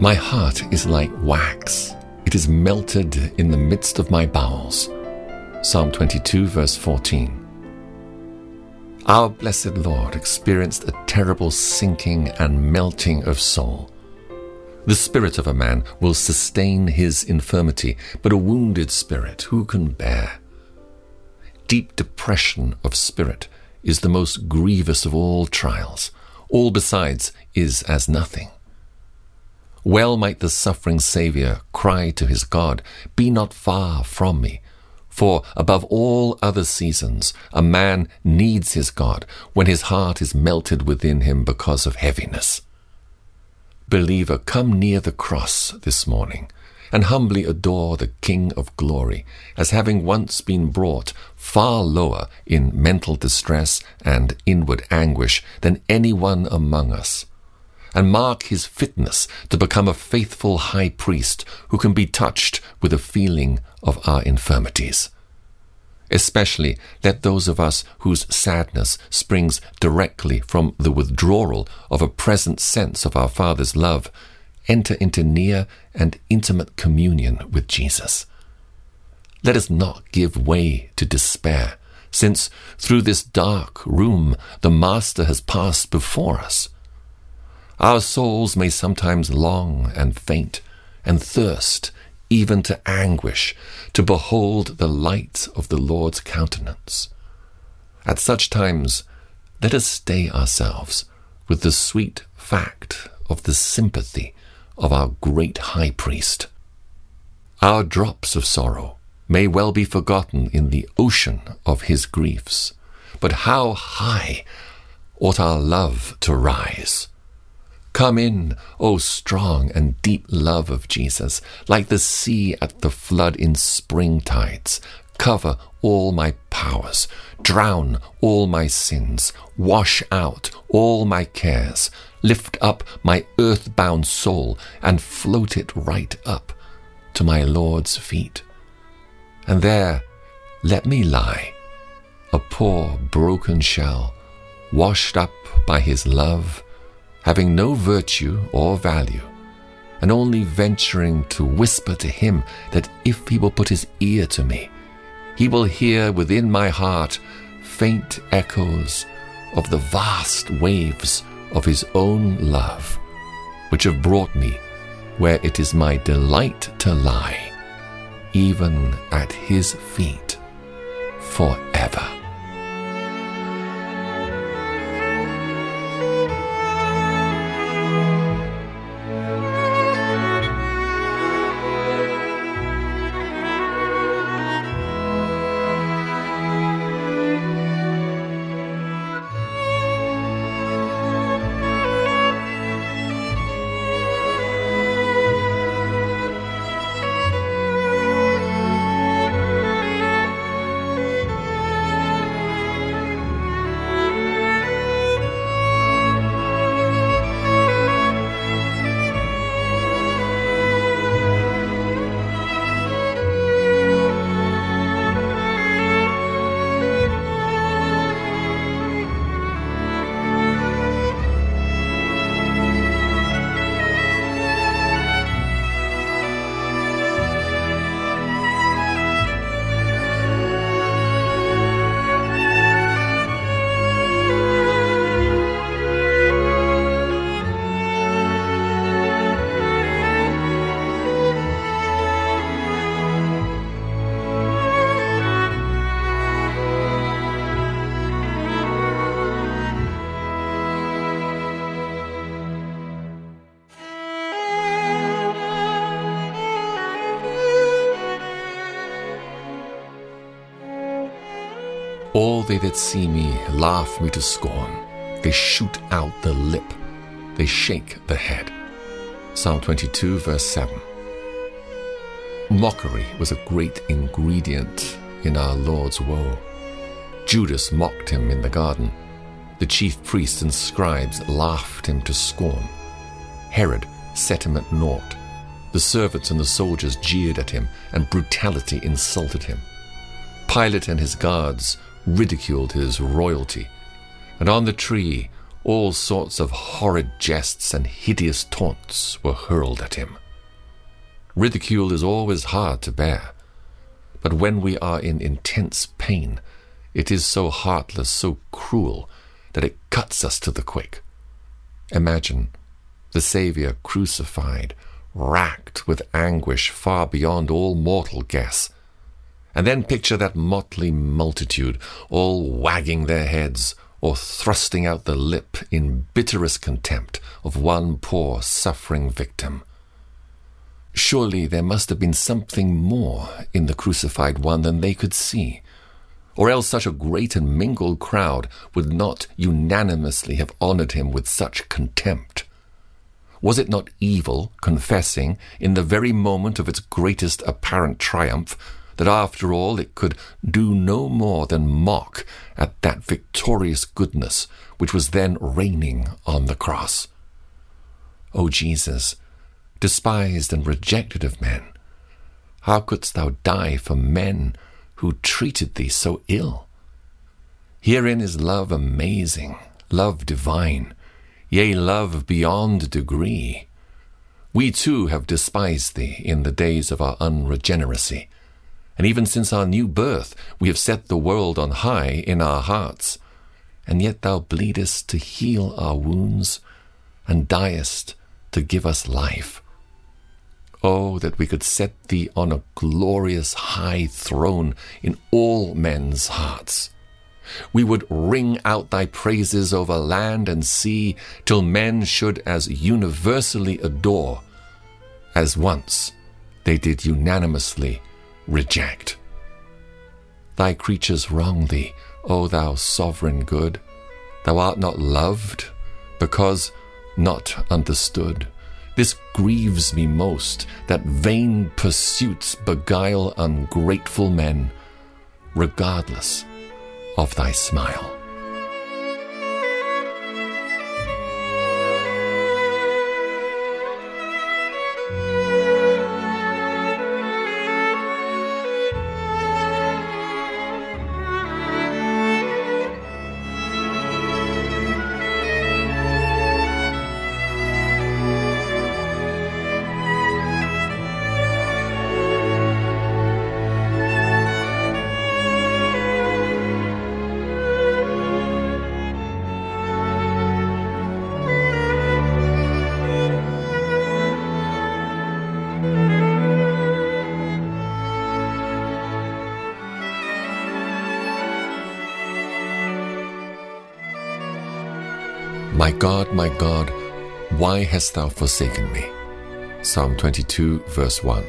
My heart is like wax, it is melted in the midst of my bowels. Psalm 22, verse 14. Our blessed Lord experienced a terrible sinking and melting of soul. The spirit of a man will sustain his infirmity, but a wounded spirit who can bear? Deep depression of spirit is the most grievous of all trials. All besides is as nothing. Well might the suffering Saviour cry to his God, Be not far from me. For above all other seasons, a man needs his God when his heart is melted within him because of heaviness. Believer, come near the cross this morning and humbly adore the King of glory as having once been brought far lower in mental distress and inward anguish than any one among us and mark his fitness to become a faithful high priest who can be touched with a feeling of our infirmities. Especially let those of us whose sadness springs directly from the withdrawal of a present sense of our Father's love enter into near and intimate communion with Jesus. Let us not give way to despair, since through this dark room the Master has passed before us our souls may sometimes long and faint and thirst even to anguish to behold the light of the Lord's countenance. At such times, let us stay ourselves with the sweet fact of the sympathy of our great high priest. Our drops of sorrow may well be forgotten in the ocean of his griefs, but how high ought our love to rise! Come in, O strong and deep love of Jesus, like the sea at the flood in spring tides. Cover all my powers, drown all my sins, wash out all my cares, lift up my earth-bound soul, and float it right up to my Lord's feet. And there let me lie, a poor broken shell, washed up by his love, having no virtue or value, and only venturing to whisper to him that if he will put his ear to me, he will hear within my heart faint echoes of the vast waves of his own love, which have brought me where it is my delight to lie, even at his feet forever. They that see me laugh me to scorn. They shoot out the lip. They shake the head. Psalm 22, verse 7. Mockery was a great ingredient in our Lord's woe. Judas mocked him in the garden. The chief priests and scribes laughed him to scorn. Herod set him at naught. The servants and the soldiers jeered at him, and brutality insulted him. Pilate and his guards ridiculed his royalty, and on the tree all sorts of horrid jests and hideous taunts were hurled at him. Ridicule is always hard to bear, but when we are in intense pain, it is so heartless, so cruel, that it cuts us to the quick. Imagine the Saviour crucified, racked with anguish far beyond all mortal guess, and then picture that motley multitude, all wagging their heads or thrusting out the lip in bitterest contempt of one poor suffering victim. Surely there must have been something more in the crucified one than they could see, or else such a great and mingled crowd would not unanimously have honored him with such contempt. Was it not evil confessing, in the very moment of its greatest apparent triumph, that after all it could do no more than mock at that victorious goodness which was then reigning on the cross. O Jesus, despised and rejected of men, how couldst thou die for men who treated thee so ill? Herein is love amazing, love divine, yea, love beyond degree. We too have despised thee in the days of our unregeneracy and even since our new birth, we have set the world on high in our hearts. And yet thou bleedest to heal our wounds, and diest to give us life. Oh, that we could set thee on a glorious high throne in all men's hearts. We would ring out thy praises over land and sea till men should as universally adore as once they did unanimously reject. Thy creatures wrong thee, O thou sovereign good. Thou art not loved, because not understood. This grieves me most, that vain pursuits beguile ungrateful men. regardless of thy smile. Why hast thou forsaken me? Psalm 22, verse 1.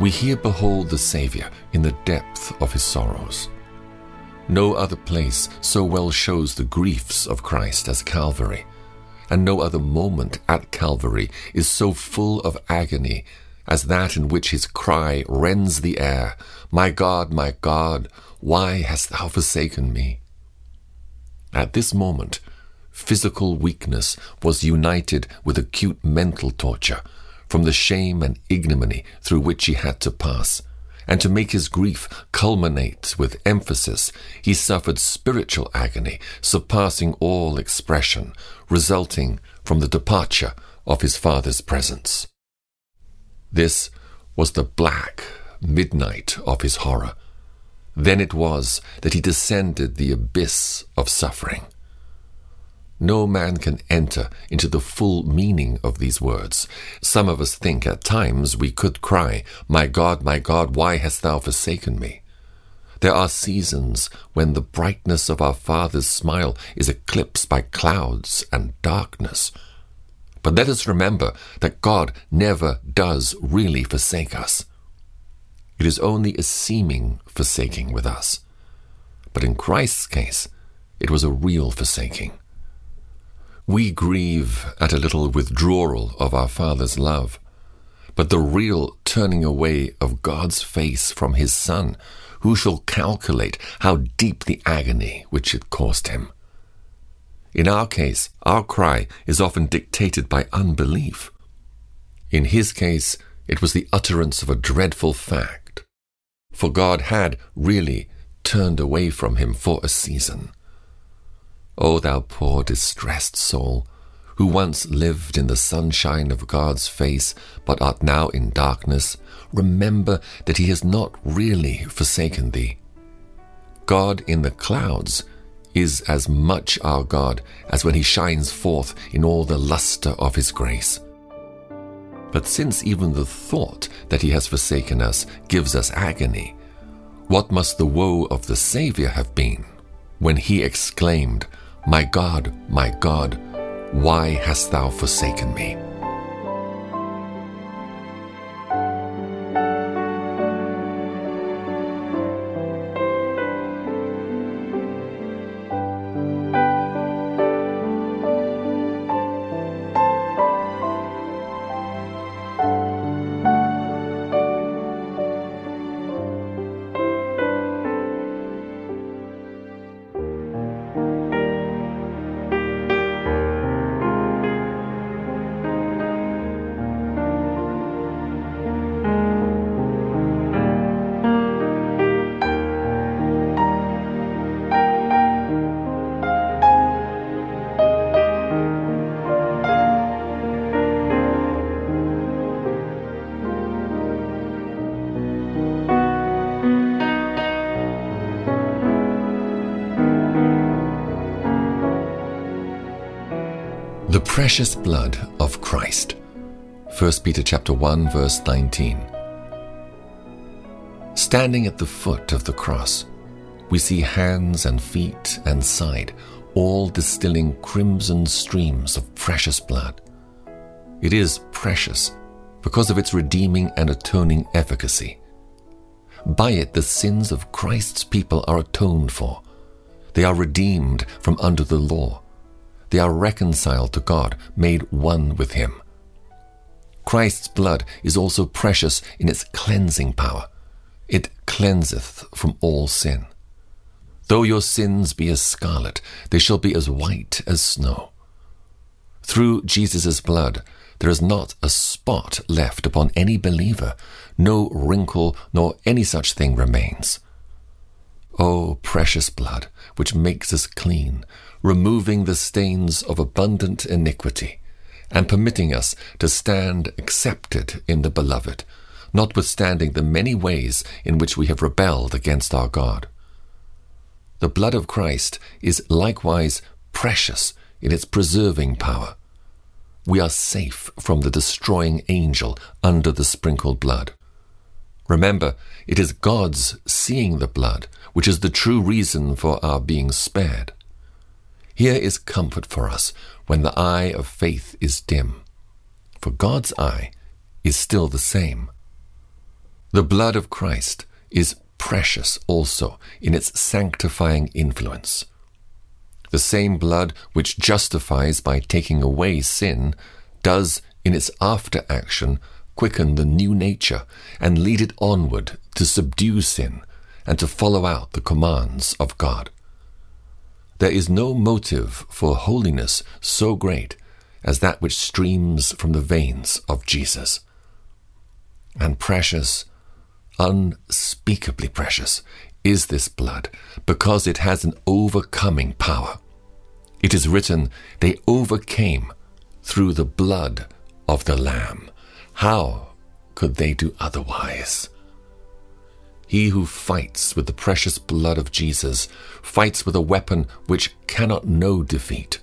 We here behold the Saviour in the depth of his sorrows. No other place so well shows the griefs of Christ as Calvary, and no other moment at Calvary is so full of agony as that in which his cry rends the air, My God, my God, why hast thou forsaken me? At this moment, physical weakness was united with acute mental torture from the shame and ignominy through which he had to pass. And to make his grief culminate with emphasis, he suffered spiritual agony surpassing all expression, resulting from the departure of his Father's presence. This was the black midnight of his horror. Then it was that he descended the abyss of suffering. No man can enter into the full meaning of these words. Some of us think at times we could cry, My God, my God, why hast thou forsaken me? There are seasons when the brightness of our Father's smile is eclipsed by clouds and darkness. But let us remember that God never does really forsake us. It is only a seeming forsaking with us. But in Christ's case, it was a real forsaking. We grieve at a little withdrawal of our Father's love, but the real turning away of God's face from His Son, who shall calculate how deep the agony which it caused Him? In our case, our cry is often dictated by unbelief. In His case, it was the utterance of a dreadful fact for God had really turned away from him for a season. O thou poor distressed soul, who once lived in the sunshine of God's face, but art now in darkness, remember that he has not really forsaken thee. God in the clouds is as much our God as when he shines forth in all the lustre of his grace. But since even the thought that he has forsaken us gives us agony, what must the woe of the Saviour have been when he exclaimed, My God, my God, why hast thou forsaken me? Precious blood of Christ. 1 Peter chapter 1 verse 19. Standing at the foot of the cross, we see hands and feet and side all distilling crimson streams of precious blood. It is precious because of its redeeming and atoning efficacy. By it, the sins of Christ's people are atoned for. They are redeemed from under the law they are reconciled to God, made one with Him. Christ's blood is also precious in its cleansing power. it cleanseth from all sin. Though your sins be as scarlet, they shall be as white as snow. Through Jesus' blood, there is not a spot left upon any believer, no wrinkle nor any such thing remains. O precious blood, which makes us clean, removing the stains of abundant iniquity, and permitting us to stand accepted in the beloved, notwithstanding the many ways in which we have rebelled against our God. The blood of Christ is likewise precious in its preserving power. We are safe from the destroying angel under the sprinkled blood. Remember, it is God's seeing the blood which is the true reason for our being spared. Here is comfort for us when the eye of faith is dim, for God's eye is still the same. The blood of Christ is precious also in its sanctifying influence. The same blood which justifies by taking away sin does, in its after action, quicken the new nature and lead it onward to subdue sin and to follow out the commands of God. There is no motive for holiness so great as that which streams from the veins of Jesus. And precious, unspeakably precious, is this blood because it has an overcoming power. It is written, they overcame through the blood of the Lamb. How could they do otherwise? He who fights with the precious blood of Jesus fights with a weapon which cannot know defeat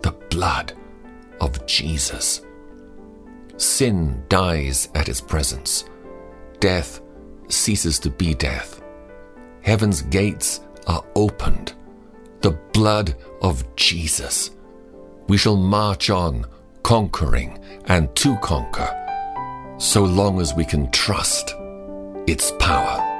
the blood of Jesus. Sin dies at his presence. Death ceases to be death. Heaven's gates are opened. The blood of Jesus. We shall march on, conquering and to conquer, so long as we can trust its power.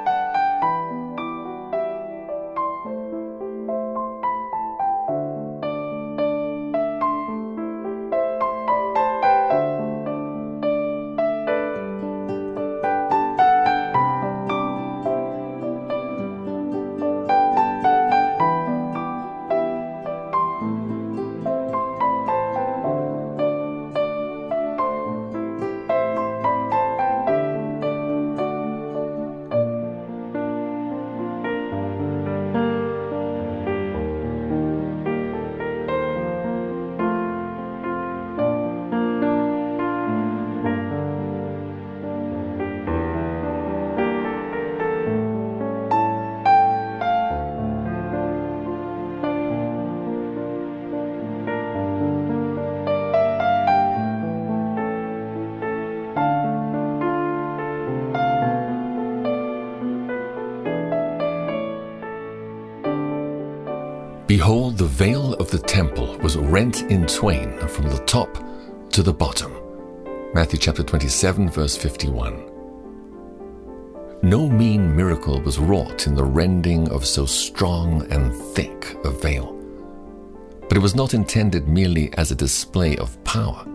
The veil of the temple was rent in twain from the top to the bottom. Matthew chapter 27, verse 51. No mean miracle was wrought in the rending of so strong and thick a veil. But it was not intended merely as a display of power.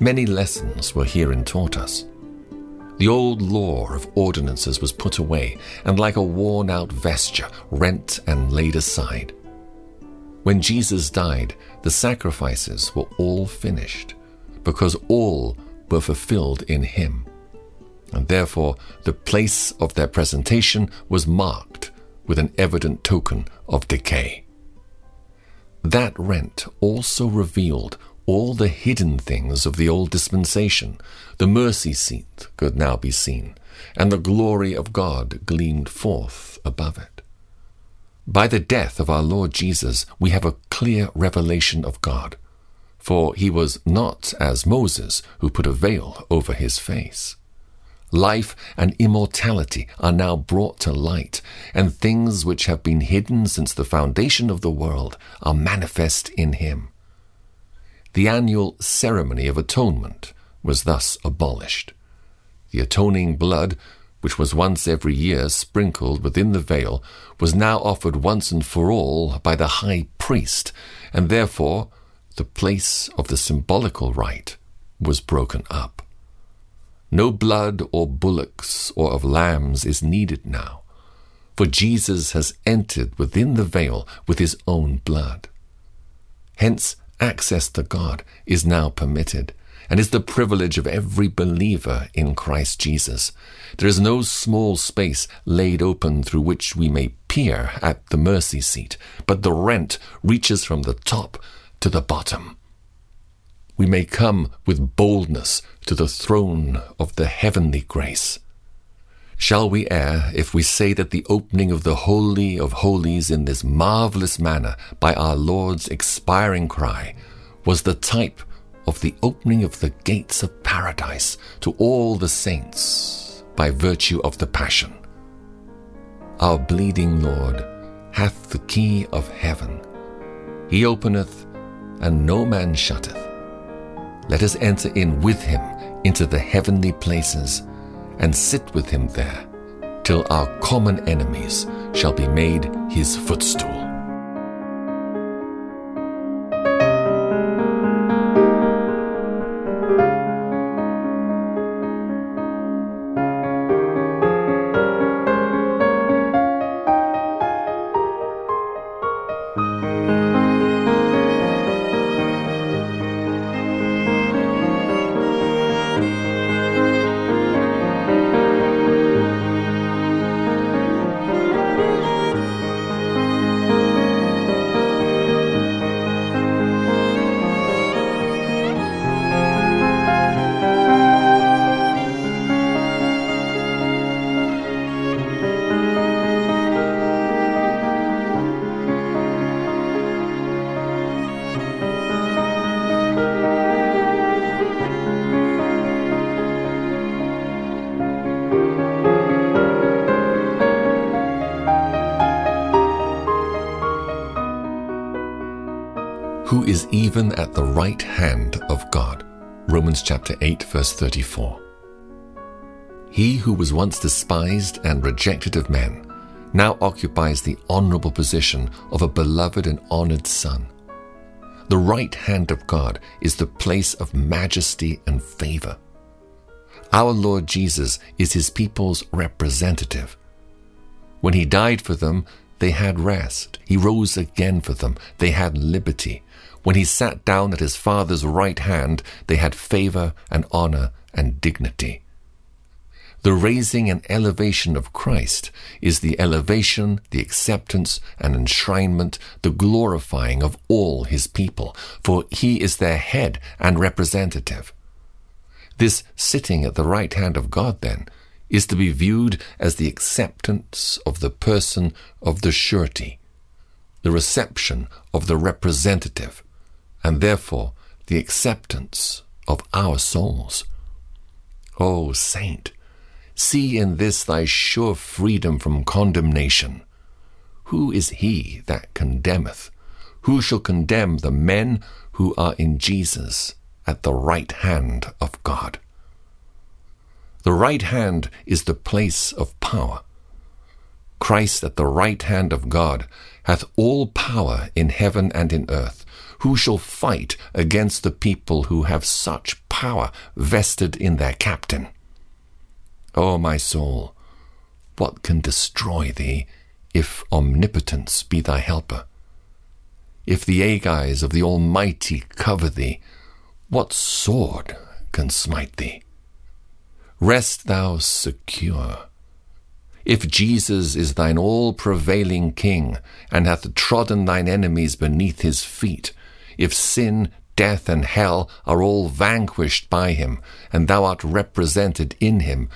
Many lessons were herein taught us. The old law of ordinances was put away, and like a worn out vesture, rent and laid aside. When Jesus died, the sacrifices were all finished, because all were fulfilled in him. And therefore the place of their presentation was marked with an evident token of decay. That rent also revealed all the hidden things of the old dispensation. The mercy seat could now be seen, and the glory of God gleamed forth above it. By the death of our Lord Jesus, we have a clear revelation of God. For he was not as Moses, who put a veil over his face. Life and immortality are now brought to light, and things which have been hidden since the foundation of the world are manifest in him. The annual ceremony of atonement was thus abolished. The atoning blood which was once every year sprinkled within the veil, was now offered once and for all by the high priest, and therefore the place of the symbolical rite was broken up. No blood or bullocks or of lambs is needed now, for Jesus has entered within the veil with his own blood. Hence, access to God is now permitted and is the privilege of every believer in Christ Jesus. There is no small space laid open through which we may peer at the mercy seat, but the rent reaches from the top to the bottom. We may come with boldness to the throne of the heavenly grace. Shall we err if we say that the opening of the Holy of Holies in this marvelous manner by our Lord's expiring cry was the type of the opening of the gates of paradise to all the saints by virtue of the Passion? Our bleeding Lord hath the key of heaven. He openeth, and no man shutteth. Let us enter in with him into the heavenly places and sit with him there till our common enemies shall be made his footstool. Verse 34. He who was once despised and rejected of men now occupies the honorable position of a beloved and honored son. The right hand of God is the place of majesty and favor. Our Lord Jesus is his people's representative. When he died for them, they had rest. He rose again for them. They had liberty. When he sat down at his Father's right hand, they had favor and honor and dignity. The raising and elevation of Christ is the elevation, the acceptance and enshrinement, the glorifying of all his people, for he is their head and representative. This sitting at the right hand of God, then, is to be viewed as the acceptance of the person of the surety, the reception of the representative, and therefore the acceptance of our souls. O Saint, see in this thy sure freedom from condemnation. Who is he that condemneth? Who shall condemn the men who are in Jesus at the right hand of God? The right hand is the place of power. Christ at the right hand of God hath all power in heaven and in earth. Who shall fight against the people who have such power vested in their captain? O oh, my soul, what can destroy thee if omnipotence be thy helper? If the aegis of the Almighty cover thee, what sword can smite thee? Rest thou secure if Jesus is thine all prevailing King, and hath trodden thine enemies beneath his feet, if sin, death, and hell are all vanquished by him, and thou art represented in him,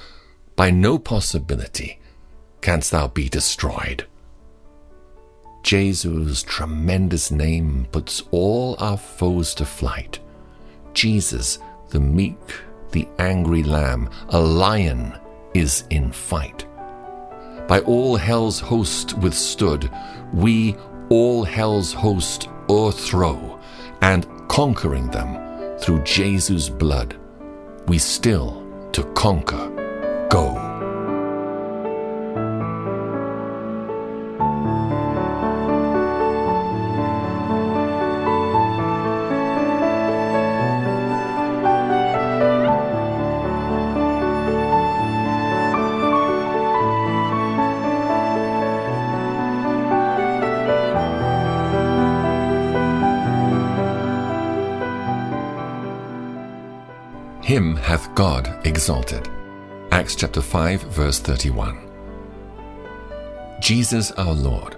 by no possibility canst thou be destroyed. Jesus' tremendous name puts all our foes to flight. Jesus, the meek, the angry lamb, a lion, is in fight by all hell's host withstood, we all hell's host o'erthrow, and conquering them through Jesus' blood, we still to conquer go. God exalted. Acts chapter 5, verse 31. Jesus our Lord,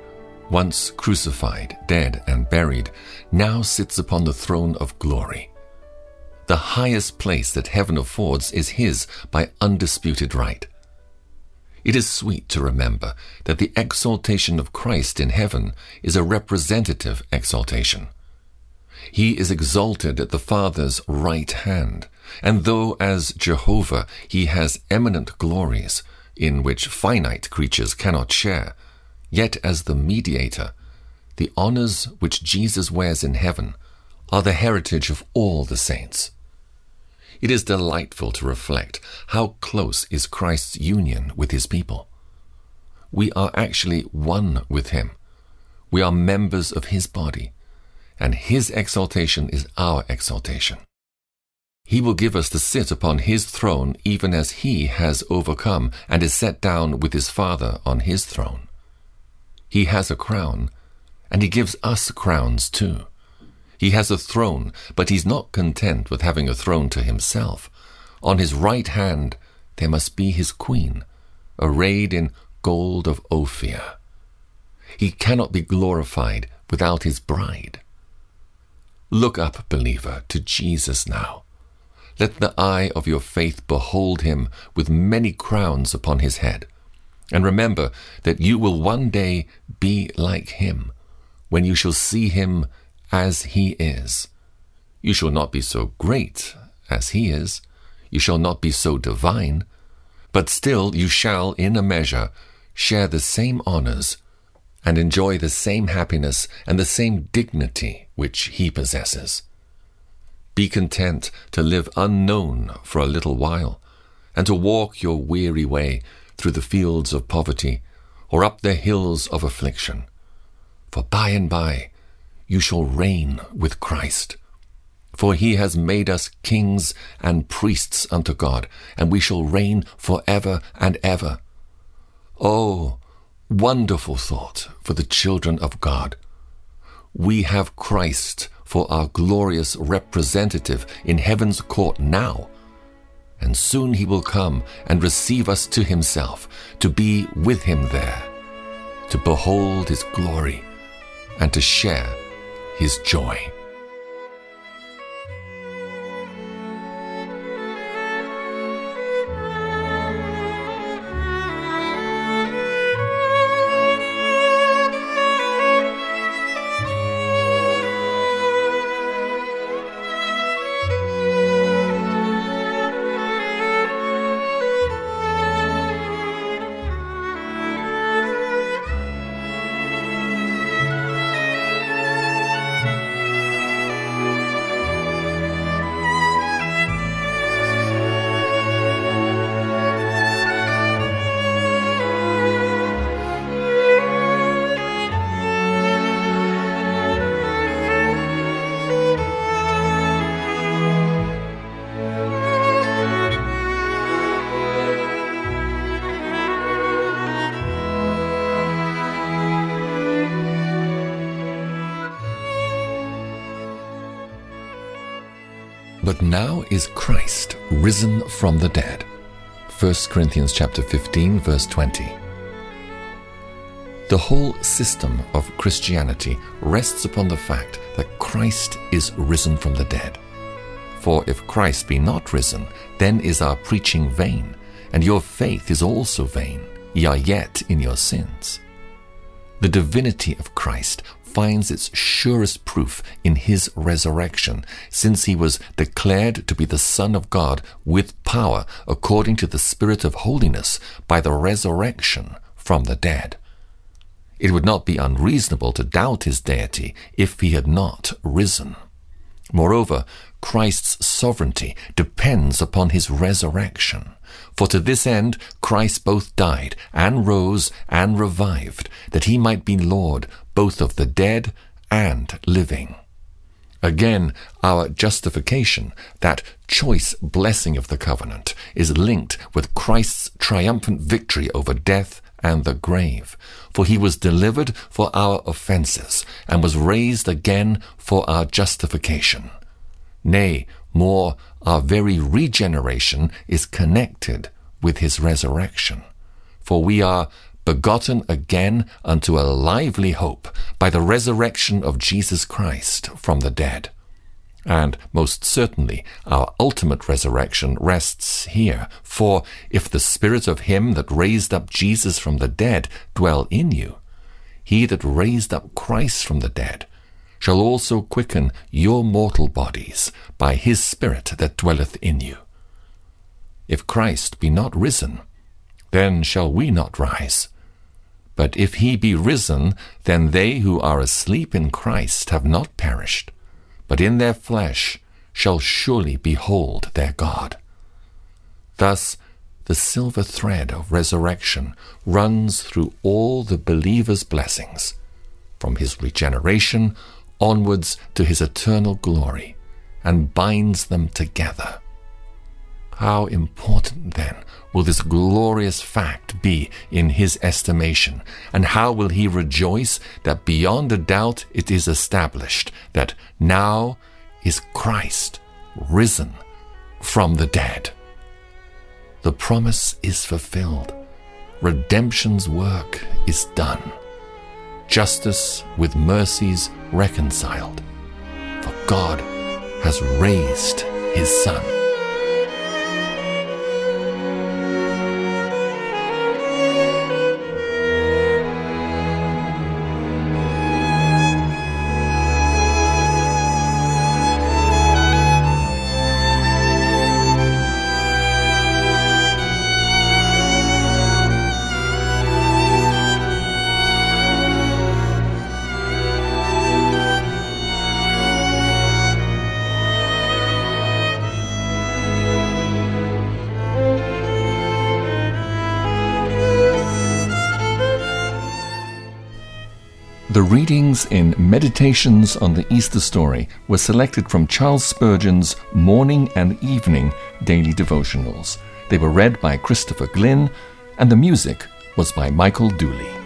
once crucified, dead, and buried, now sits upon the throne of glory. The highest place that heaven affords is His by undisputed right. It is sweet to remember that the exaltation of Christ in heaven is a representative exaltation. He is exalted at the Father's right hand, and though as Jehovah he has eminent glories, in which finite creatures cannot share, yet as the mediator, the honors which Jesus wears in heaven are the heritage of all the saints. It is delightful to reflect how close is Christ's union with his people. We are actually one with him. We are members of his body, and his exaltation is our exaltation. He will give us to sit upon his throne even as he has overcome and is set down with his Father on his throne. He has a crown, and he gives us crowns too. He has a throne, but he's not content with having a throne to himself. On his right hand there must be his queen, arrayed in gold of Ophir. He cannot be glorified without his bride. Look up, believer, to Jesus now. Let the eye of your faith behold him with many crowns upon his head. And remember that you will one day be like him when you shall see him as he is. You shall not be so great as he is. You shall not be so divine. But still you shall, in a measure, share the same honors and enjoy the same happiness and the same dignity which he possesses. Be content to live unknown for a little while, and to walk your weary way through the fields of poverty or up the hills of affliction. For by and by you shall reign with Christ. For he has made us kings and priests unto God, and we shall reign for ever and ever. Oh, wonderful thought for the children of God. We have Christ for our glorious representative in heaven's court now, and soon he will come and receive us to himself, to be with him there, to behold his glory, and to share his joy. But now is Christ risen from the dead. 1 Corinthians chapter 15 verse 20. The whole system of Christianity rests upon the fact that Christ is risen from the dead. For if Christ be not risen, then is our preaching vain, and your faith is also vain. Ye are yet in your sins. The divinity of Christ finds its surest proof in his resurrection, since he was declared to be the Son of God with power according to the Spirit of holiness by the resurrection from the dead. It would not be unreasonable to doubt his deity if he had not risen. Moreover, Christ's sovereignty depends upon his resurrection. For to this end Christ both died and rose and revived, that he might be Lord both of the dead and living. Again, our justification, that choice blessing of the covenant, is linked with Christ's triumphant victory over death and the grave. For he was delivered for our offences, and was raised again for our justification. Nay, More, our very regeneration is connected with his resurrection. For we are begotten again unto a lively hope by the resurrection of Jesus Christ from the dead. And most certainly our ultimate resurrection rests here. For if the Spirit of Him that raised up Jesus from the dead dwell in you, He that raised up Christ from the dead shall also quicken your mortal bodies by His Spirit that dwelleth in you. If Christ be not risen, then shall we not rise. But if he be risen, then they who are asleep in Christ have not perished, but in their flesh shall surely behold their God. Thus, the silver thread of resurrection runs through all the believer's blessings, from his regeneration onwards to his eternal glory, and binds them together. How important, then, will this glorious fact be in his estimation? And how will he rejoice that beyond a doubt it is established that now is Christ risen from the dead? The promise is fulfilled. Redemption's work is done. Justice with mercies reconciled. For God has raised his Son. Readings in Meditations on the Easter Story were selected from Charles Spurgeon's Morning and Evening Daily Devotionals. They were read by Christopher Glynn, and the music was by Michael Dooley.